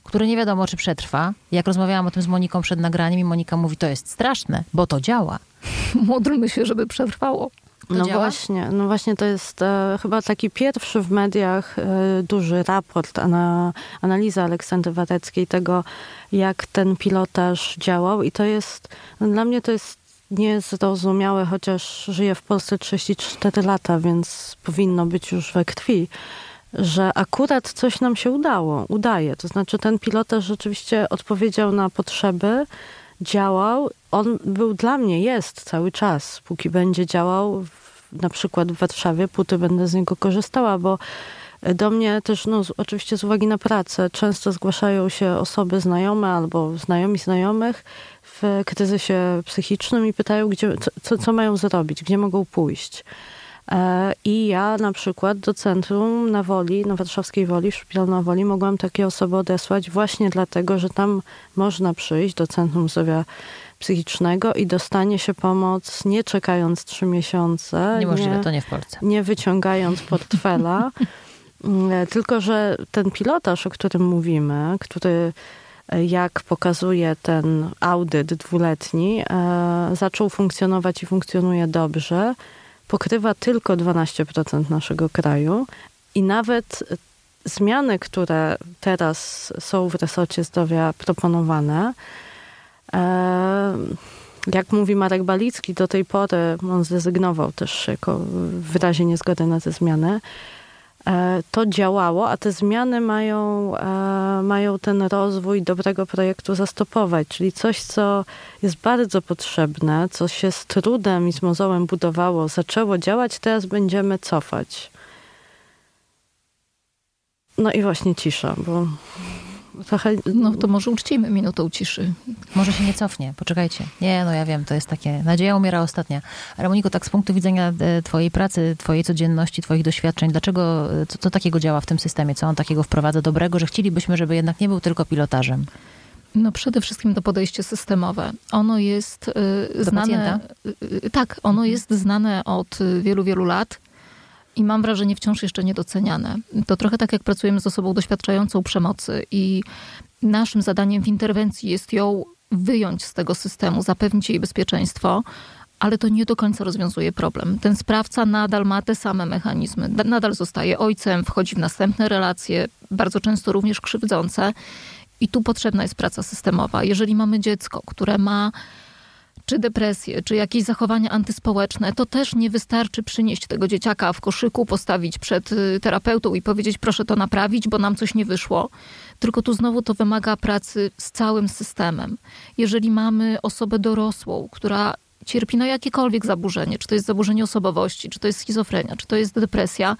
który nie wiadomo, czy przetrwa. Jak rozmawiałam o tym z Moniką przed nagraniem i Monika mówi, to jest straszne, bo to działa. *laughs* Módlmy się, żeby przetrwało. To no działa? właśnie, no właśnie to jest e, chyba taki pierwszy w mediach e, duży raport, ana, analiza Aleksandry Wareckiej tego, jak ten pilotaż działał i to jest, no dla mnie to jest niezrozumiałe, chociaż żyję w Polsce 34 lata, więc powinno być już we krwi, że akurat coś nam się udało, udaje. To znaczy ten pilotaż rzeczywiście odpowiedział na potrzeby, działał. On był dla mnie, jest cały czas, póki będzie działał, na przykład w Warszawie, póty będę z niego korzystała, bo do mnie też, no, z, oczywiście z uwagi na pracę, często zgłaszają się osoby znajome albo znajomi znajomych w kryzysie psychicznym i pytają, gdzie, co, co mają zrobić, gdzie mogą pójść. E, I ja na przykład do centrum na Woli, na warszawskiej Woli, w szpitalu na Woli, mogłam takie osoby odesłać właśnie dlatego, że tam można przyjść do Centrum Zdrowia Psychicznego i dostanie się pomoc nie czekając trzy miesiące. Niemożliwe, nie, to nie w Polsce. nie wyciągając portfela. *laughs* Mm, Tylko, że ten pilotaż, o którym mówimy, który e, jak pokazuje ten audyt dwuletni, e, zaczął funkcjonować i funkcjonuje dobrze, pokrywa tylko 12% naszego kraju i nawet e, zmiany, które teraz są w resorcie zdrowia proponowane, e, jak mówi Marek Balicki, do tej pory on zrezygnował też jako w razie niezgody na te zmiany. E, To działało, a te zmiany mają, e, mają ten rozwój dobrego projektu zastopować, czyli coś, co jest bardzo potrzebne, co się z trudem i z mozołem budowało, zaczęło działać, teraz będziemy cofać. No i właśnie cisza, bo. No to może uczcijmy minutą ciszy. Może się nie cofnie, poczekajcie. Nie, no ja wiem, to jest takie, nadzieja umiera ostatnia. Ale Moniko, tak z punktu widzenia e, twojej pracy, twojej codzienności, twoich doświadczeń, dlaczego, e, co, co takiego działa w tym systemie? Co on takiego wprowadza dobrego, że chcielibyśmy, żeby jednak nie był tylko pilotażem? No przede wszystkim to podejście systemowe. Ono jest y, znane. Y, tak, ono jest znane od wielu, wielu lat i mam wrażenie wciąż jeszcze niedoceniane. To trochę tak jak pracujemy z osobą doświadczającą przemocy i naszym zadaniem w interwencji jest ją wyjąć z tego systemu, zapewnić jej bezpieczeństwo, ale to nie do końca rozwiązuje problem. Ten sprawca nadal ma te same mechanizmy, nadal zostaje ojcem, wchodzi w następne relacje, bardzo często również krzywdzące. I tu potrzebna jest praca systemowa. Jeżeli mamy dziecko, które ma czy depresję, czy jakieś zachowania antyspołeczne, to też nie wystarczy przynieść tego dzieciaka w koszyku, postawić przed y, terapeutą i powiedzieć, proszę to naprawić, bo nam coś nie wyszło. Tylko tu znowu to wymaga pracy z całym systemem. Jeżeli mamy osobę dorosłą, która cierpi na jakiekolwiek zaburzenie, czy to jest zaburzenie osobowości, czy to jest schizofrenia, czy to jest depresja,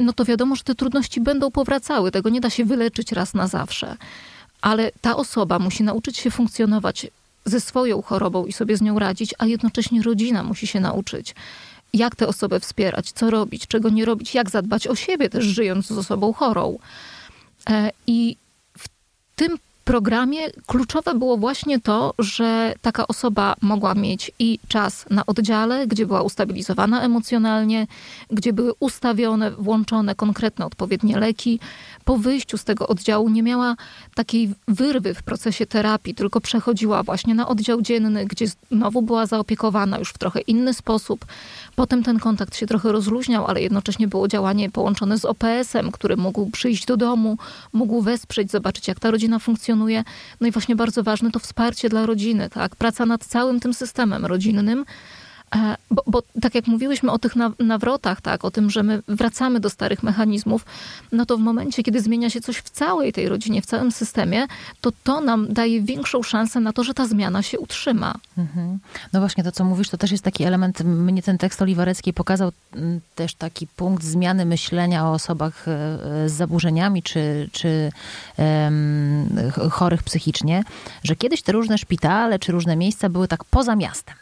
no to wiadomo, że te trudności będą powracały. Tego nie da się wyleczyć raz na zawsze. Ale ta osoba musi nauczyć się funkcjonować ze swoją chorobą i sobie z nią radzić, a jednocześnie rodzina musi się nauczyć, jak tę osobę wspierać, co robić, czego nie robić, jak zadbać o siebie też żyjąc z osobą chorą. E, I w tym programie kluczowe było właśnie to, że taka osoba mogła mieć i czas na oddziale, gdzie była ustabilizowana emocjonalnie, gdzie były ustawione, włączone konkretne odpowiednie leki. Po wyjściu z tego oddziału nie miała takiej wyrwy w procesie terapii, tylko przechodziła właśnie na oddział dzienny, gdzie znowu była zaopiekowana już w trochę inny sposób. Potem ten kontakt się trochę rozluźniał, ale jednocześnie było działanie połączone z OPS-em, który mógł przyjść do domu, mógł wesprzeć, zobaczyć jak ta rodzina funkcjonuje. No i właśnie bardzo ważne to wsparcie dla rodziny, tak? Praca nad całym tym systemem rodzinnym, bo, bo, tak jak mówiłyśmy o tych nawrotach, tak, o tym, że my wracamy do starych mechanizmów, no to w momencie, kiedy zmienia się coś w całej tej rodzinie, w całym systemie, to to nam daje większą szansę na to, że ta zmiana się utrzyma. Mhm. No właśnie, to co mówisz, to też jest taki element, mnie ten tekst Oliwareckiej pokazał mm, też taki punkt zmiany myślenia o osobach e, z zaburzeniami, czy, czy um, chorych psychicznie, że kiedyś te różne szpitale, czy różne miejsca były tak poza miastem.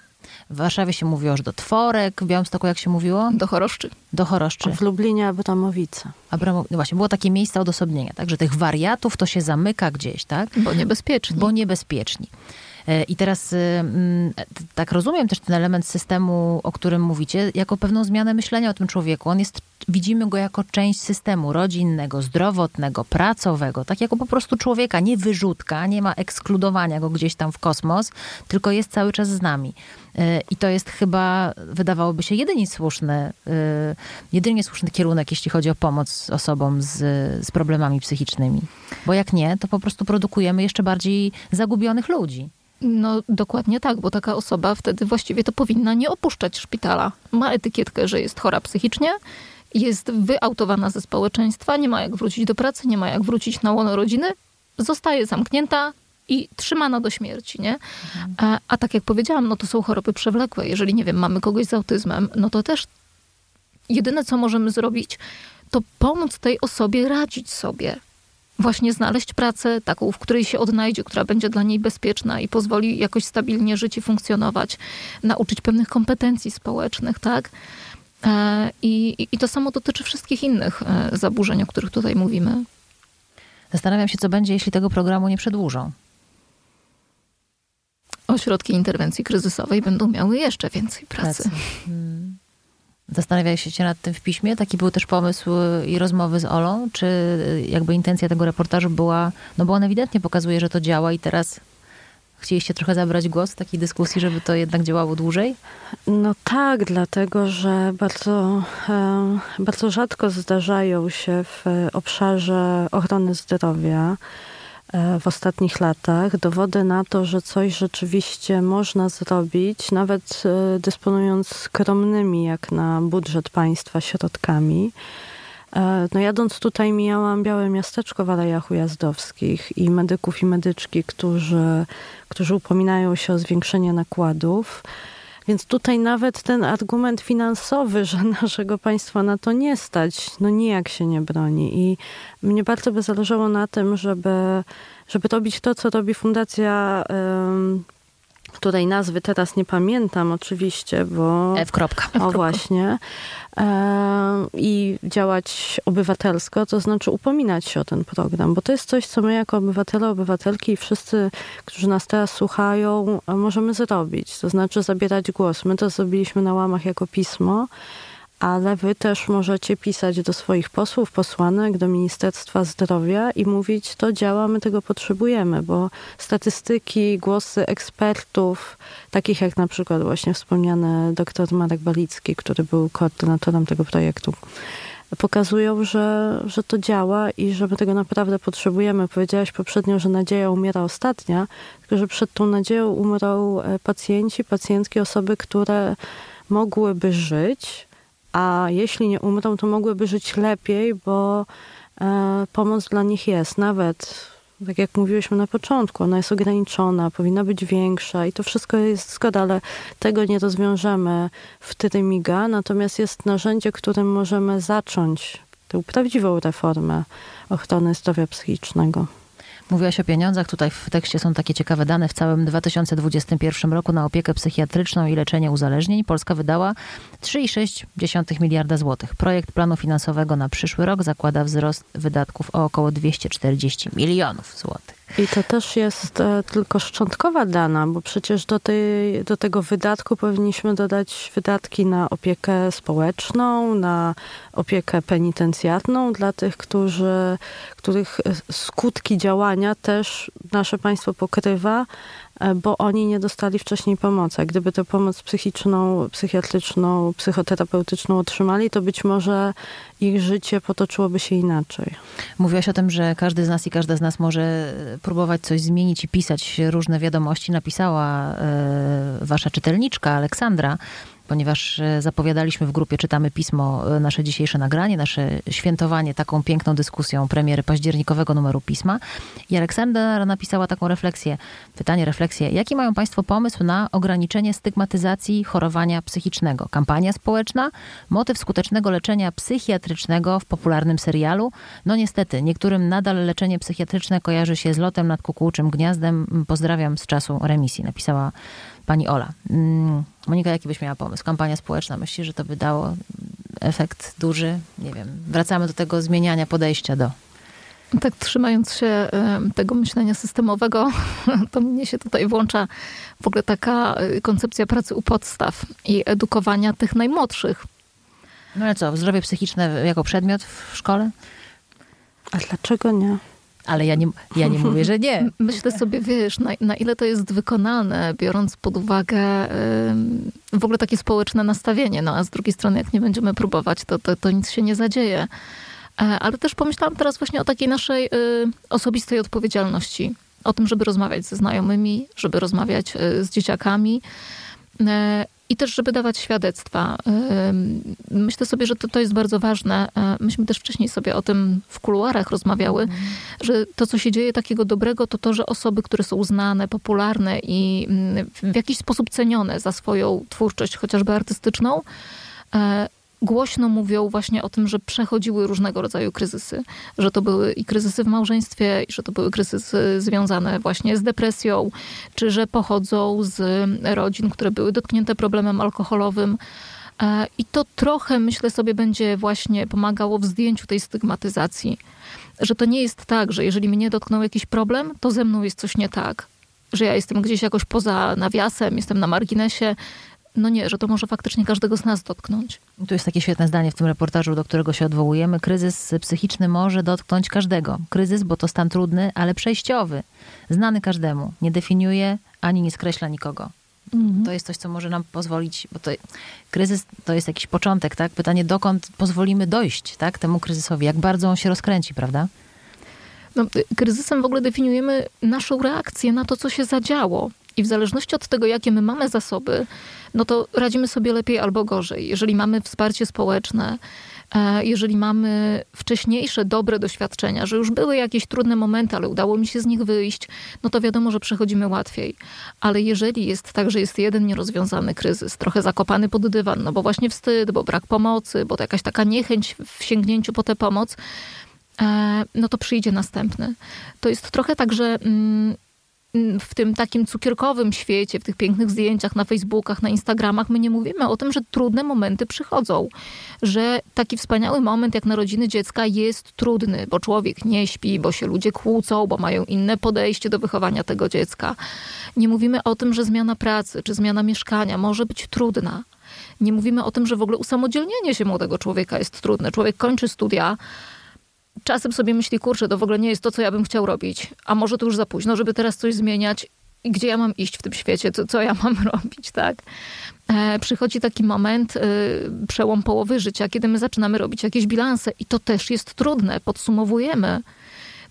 W Warszawie się mówiło że do Tworek, w Białymstoku jak się mówiło? Do Choroszczy. Do Choroszczy. W Lublinie Abramowice. Abramo... No właśnie, było takie miejsce odosobnienia, tak? Że tych wariatów to się zamyka gdzieś, tak? Bo niebezpieczni. Bo niebezpieczni. E, I teraz y, mm, tak rozumiem też ten element systemu, o którym mówicie, jako pewną zmianę myślenia o tym człowieku. On jest, widzimy go jako część systemu rodzinnego, zdrowotnego, pracowego, tak jako po prostu człowieka, nie wyrzutka, nie ma ekskludowania go gdzieś tam w kosmos, tylko jest cały czas z nami. E, I to jest chyba, wydawałoby się, jedynie słuszny, e, jedynie słuszny kierunek, jeśli chodzi o pomoc osobom z, z problemami psychicznymi. Bo jak nie, to po prostu produkujemy jeszcze bardziej zagubionych ludzi. No dokładnie tak, bo taka osoba wtedy właściwie to powinna nie opuszczać szpitala. Ma etykietkę, że jest chora psychicznie, jest wyautowana ze społeczeństwa, nie ma jak wrócić do pracy, nie ma jak wrócić na łono rodziny, zostaje zamknięta i trzymana do śmierci, nie? A, a tak jak powiedziałam, no to są choroby przewlekłe. Jeżeli, nie wiem, mamy kogoś z autyzmem, no to też jedyne, co możemy zrobić, to pomóc tej osobie radzić sobie właśnie znaleźć pracę taką, w której się odnajdzie, która będzie dla niej bezpieczna i pozwoli jakoś stabilnie żyć i funkcjonować, nauczyć pewnych kompetencji społecznych, tak? E, I, I to samo dotyczy wszystkich innych e, zaburzeń, o których tutaj mówimy. Zastanawiam się, co będzie, jeśli tego programu nie przedłużą. Ośrodki interwencji kryzysowej będą miały jeszcze więcej pracy. pracy. Hmm. Zastanawiałeś się nad tym w piśmie? Taki był też pomysł i rozmowy z Olą? Czy jakby intencja tego reportażu była, no bo on ewidentnie pokazuje, że to działa i teraz chcieliście trochę zabrać głos w takiej dyskusji, żeby to jednak działało dłużej? No tak, dlatego że bardzo, e, bardzo rzadko zdarzają się w obszarze ochrony zdrowia w ostatnich latach. Dowody na to, że coś rzeczywiście można zrobić, nawet e, dysponując skromnymi jak na budżet państwa środkami. E, no jadąc tutaj mijałam białe miasteczko w Alejach Ujazdowskich i medyków i medyczki, którzy, którzy upominają się o zwiększenie nakładów. Więc tutaj nawet ten argument finansowy, że *laughs* naszego państwa na to nie stać, no nijak się nie broni. I mnie bardzo by zależało na tym, żeby, żeby robić to, co robi Fundacja której nazwy teraz nie pamiętam oczywiście, bo... F. O właśnie. E, I działać obywatelsko, to znaczy upominać się o ten program, bo to jest coś, co my jako obywatele, obywatelki i wszyscy, którzy nas teraz słuchają, możemy zrobić. To znaczy zabierać głos. My to zrobiliśmy na łamach jako pismo ale wy też możecie pisać do swoich posłów, posłanek, do Ministerstwa Zdrowia i mówić, to działa, my tego potrzebujemy, bo statystyki, głosy ekspertów, takich jak na przykład właśnie wspomniany dr Marek Balicki, który był koordynatorem tego projektu, pokazują, że, że to działa i że my tego naprawdę potrzebujemy. Powiedziałaś poprzednio, że nadzieja umiera ostatnia, tylko że przed tą nadzieją umrą e, pacjenci, pacjentki, osoby, które mogłyby żyć, a jeśli nie umrą, to mogłyby żyć lepiej, bo e, pomoc dla nich jest. Nawet, tak jak mówiłyśmy na początku, ona jest ograniczona, powinna być większa i to wszystko jest zgoda, ale tego nie rozwiążemy w Tyrymiga. Natomiast jest narzędzie, którym możemy zacząć tę prawdziwą reformę ochrony zdrowia psychicznego. Mówiłaś o pieniądzach. Tutaj w tekście są takie ciekawe dane. W całym 2021 roku na opiekę psychiatryczną i leczenie uzależnień Polska wydała 3,6 miliarda złotych. Projekt planu finansowego na przyszły rok zakłada wzrost wydatków o około 240 milionów złotych. I to też jest e, tylko szczątkowa dana, bo przecież do, tej, do tego wydatku powinniśmy dodać wydatki na opiekę społeczną, na opiekę penitencjarną dla tych, którzy, których e, skutki działania też nasze państwo pokrywa, E, bo oni nie dostali wcześniej pomocy. Gdyby tę pomoc psychiczną, psychiatryczną, psychoterapeutyczną otrzymali, to być może ich życie potoczyłoby się inaczej. Mówiłaś o tym, że każdy z nas i każda z nas może próbować coś zmienić i pisać różne wiadomości. Napisała y, wasza czytelniczka Aleksandra ponieważ e, zapowiadaliśmy w grupie Czytamy Pismo e, nasze dzisiejsze nagranie, nasze świętowanie taką piękną dyskusją premiery październikowego numeru Pisma. I Aleksandra napisała taką refleksję, pytanie, refleksję. Jaki mają Państwo pomysł na ograniczenie stygmatyzacji chorowania psychicznego? Kampania społeczna? Motyw skutecznego leczenia psychiatrycznego w popularnym serialu? No niestety, niektórym nadal leczenie psychiatryczne kojarzy się z lotem nad kukułczym gniazdem. Pozdrawiam z czasu remisji, napisała pani Ola. Mm, Monika, jaki byś miała pomysł? Kampania społeczna, myślisz, że to by dało efekt duży? Nie wiem. Wracamy do tego zmieniania podejścia do. Tak, trzymając się tego myślenia systemowego, *laughs* to mnie się tutaj włącza w ogóle taka e, koncepcja pracy u podstaw i edukowania tych najmłodszych. No ale co, zdrowie psychiczne jako przedmiot w szkole? A dlaczego nie? Ale ja nie, ja nie mówię, że nie. Myślę sobie, wiesz, na, na ile to jest wykonane, biorąc pod uwagę w ogóle takie społeczne nastawienie. No a z drugiej strony, jak nie będziemy próbować, to, to, to nic się nie zadzieje. E, ale też pomyślałam teraz właśnie o takiej naszej y, osobistej odpowiedzialności. O tym, żeby rozmawiać ze znajomymi, żeby rozmawiać y, z dzieciakami. I też, żeby dawać świadectwa. Myślę sobie, że to, to jest bardzo ważne. E, myśmy też wcześniej sobie o tym w kuluarach rozmawiały, mm. że to, co się dzieje takiego dobrego, to to, że osoby, które są znane, popularne i mm, w jakiś sposób cenione za swoją twórczość, chociażby artystyczną, e, głośno mówią właśnie o tym, że przechodziły różnego rodzaju kryzysy. Że to były i kryzysy w małżeństwie, i że to były kryzysy związane właśnie z depresją, czy że pochodzą z rodzin, które były dotknięte problemem alkoholowym. E, I to trochę, myślę sobie, będzie właśnie pomagało w zdjęciu tej stygmatyzacji. Że to nie jest tak, że jeżeli mnie dotknął jakiś problem, to ze mną jest coś nie tak. Że ja jestem gdzieś jakoś poza nawiasem, jestem na marginesie, no nie, że to może faktycznie każdego z nas dotknąć. Tu jest takie świetne zdanie w tym reportażu, do którego się odwołujemy. Kryzys psychiczny może dotknąć każdego. Kryzys, bo to stan trudny, ale przejściowy. Znany każdemu. Nie definiuje ani nie skreśla nikogo. Mhm. To jest coś, co może nam pozwolić, bo to, kryzys to jest jakiś początek, tak? Pytanie, dokąd pozwolimy dojść, tak? Temu kryzysowi. Jak bardzo on się rozkręci, prawda? No, kryzysem w ogóle definiujemy naszą reakcję na to, co się zadziało. I w zależności od tego, jakie my mamy zasoby, no to radzimy sobie lepiej albo gorzej. Jeżeli mamy wsparcie społeczne, E, jeżeli mamy wcześniejsze dobre doświadczenia, że już były jakieś trudne momenty, ale udało mi się z nich wyjść, no to wiadomo, że przechodzimy łatwiej. Ale jeżeli jest tak, że jest jeden nierozwiązany kryzys, trochę zakopany pod dywan, no bo właśnie wstyd, bo brak pomocy, bo to jakaś taka niechęć w sięgnięciu po tę pomoc, e, no to przyjdzie następny. To jest trochę tak, że mm, w tym takim cukierkowym świecie, w tych pięknych zdjęciach na Facebookach, na Instagramach, my nie mówimy o tym, że trudne momenty przychodzą. Że taki wspaniały moment jak narodziny dziecka jest trudny, bo człowiek nie śpi, bo się ludzie kłócą, bo mają inne podejście do wychowania tego dziecka. Nie mówimy o tym, że zmiana pracy czy zmiana mieszkania może być trudna. Nie mówimy o tym, że w ogóle usamodzielnienie się młodego człowieka jest trudne. Człowiek kończy studia, czasem sobie myśli, kurczę, to w ogóle nie jest to, co ja bym chciał robić. A może to już za późno, żeby teraz coś zmieniać. I gdzie ja mam iść w tym świecie? Co, co ja *laughs* mam robić, tak? E, przychodzi taki moment, e, przełom połowy życia, kiedy my zaczynamy robić jakieś bilanse i to też jest trudne. Podsumowujemy.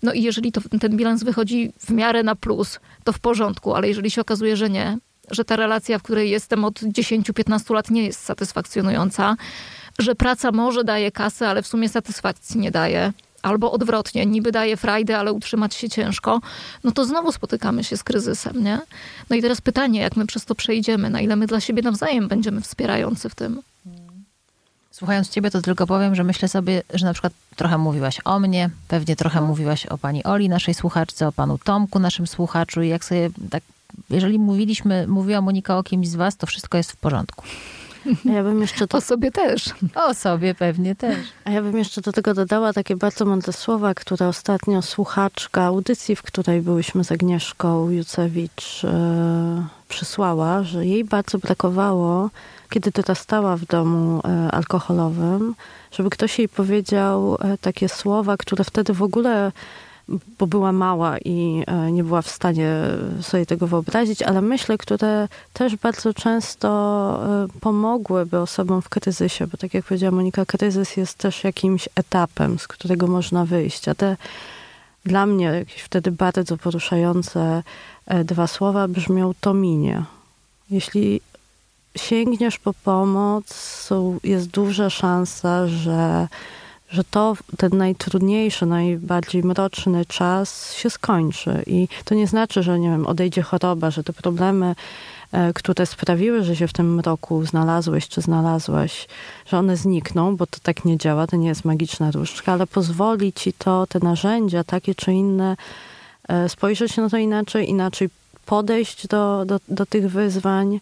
No i jeżeli to, ten bilans wychodzi w miarę na plus, to w porządku, ale jeżeli się okazuje, że nie, że ta relacja, w której jestem od 10-15 lat nie jest satysfakcjonująca, że praca może daje kasę, ale w sumie satysfakcji nie daje, albo odwrotnie, niby daje frajdę, ale utrzymać się ciężko, no to znowu spotykamy się z kryzysem, nie? No i teraz pytanie, jak my przez to przejdziemy, na ile my dla siebie nawzajem będziemy wspierający w tym. Słuchając ciebie, to tylko powiem, że myślę sobie, że na przykład trochę mówiłaś o mnie, pewnie trochę no. mówiłaś o pani Oli, naszej słuchaczce, o panu Tomku, naszym słuchaczu i jak sobie tak, jeżeli mówiliśmy, mówiła Monika o kimś z was, to wszystko jest w porządku. Ja bym jeszcze. O sobie też. O sobie pewnie też. A ja bym jeszcze do tego dodała takie bardzo mądre słowa, które ostatnio słuchaczka audycji, w której byłyśmy z Agnieszką Jucewicz, e, przysłała, że jej bardzo brakowało, kiedy dorastała w domu e, alkoholowym, żeby ktoś jej powiedział e, takie słowa, które wtedy w ogóle bo była mała i e, nie była w stanie sobie tego wyobrazić, ale myślę, które też bardzo często e, pomogłyby osobom w kryzysie, bo tak jak powiedziała Monika, kryzys jest też jakimś etapem, z którego można wyjść, a te dla mnie jakieś wtedy bardzo poruszające e, dwa słowa brzmią to minie. Jeśli sięgniesz po pomoc, jest duża szansa, że że to ten najtrudniejszy, najbardziej mroczny czas się skończy. I to nie znaczy, że nie wiem, odejdzie choroba, że te problemy, e, które sprawiły, że się w tym mroku znalazłeś czy znalazłaś, że one znikną, bo to tak nie działa, to nie jest magiczna różdżka, ale pozwoli ci to, te narzędzia, takie czy inne, e, spojrzeć na to inaczej, inaczej podejść do, do, do tych wyzwań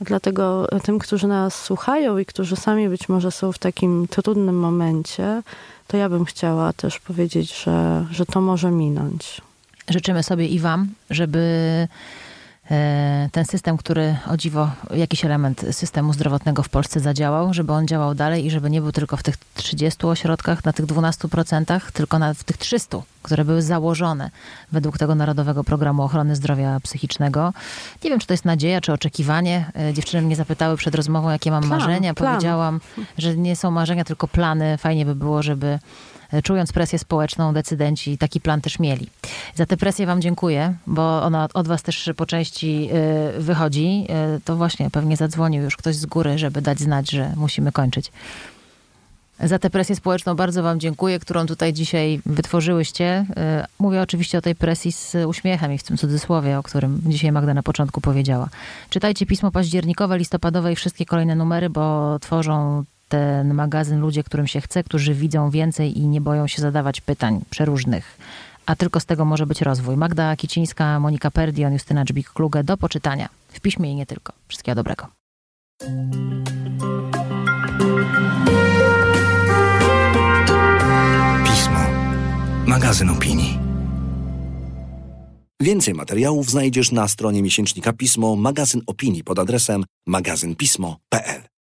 Dlatego tym, którzy nas słuchają i którzy sami być może są w takim trudnym momencie, to ja bym chciała też powiedzieć, że, że to może minąć. Życzymy sobie i Wam, żeby ten system, który o dziwo, jakiś element systemu zdrowotnego w Polsce zadziałał, żeby on działał dalej i żeby nie był tylko w tych 30 ośrodkach, na tych 12%, tylko na, w tych 300, które były założone według tego Narodowego Programu Ochrony Zdrowia Psychicznego. Nie wiem, czy to jest nadzieja, czy oczekiwanie. E, dziewczyny mnie zapytały przed rozmową, jakie mam plan, marzenia. Plan. Powiedziałam, że nie są marzenia, tylko plany. Fajnie by było, żeby E, czując presję społeczną, decydenci taki plan też mieli. Za tę presję Wam dziękuję, bo ona od Was też po części e, wychodzi. E, to właśnie pewnie zadzwonił już ktoś z góry, żeby dać znać, że musimy kończyć. Za tę presję społeczną bardzo Wam dziękuję, którą tutaj dzisiaj wytworzyłyście. Mówię oczywiście o tej presji z uśmiechem i w tym cudzysłowie, o którym dzisiaj Magda na początku powiedziała. Czytajcie pismo październikowe, listopadowe i wszystkie kolejne numery, bo tworzą ten magazyn ludzie, którym się chce, którzy widzą więcej i nie boją się zadawać pytań przeróżnych. A tylko z tego może być rozwój. Magda Kicińska, Monika Perdion, Justyna Dżbik-Kluge do poczytania. W piśmie i nie tylko. Wszystkiego dobrego. Pismo. Magazyn opinii. Więcej materiałów znajdziesz na stronie miesięcznika Pismo, magazyn opinii pod adresem magazynpismo.pl.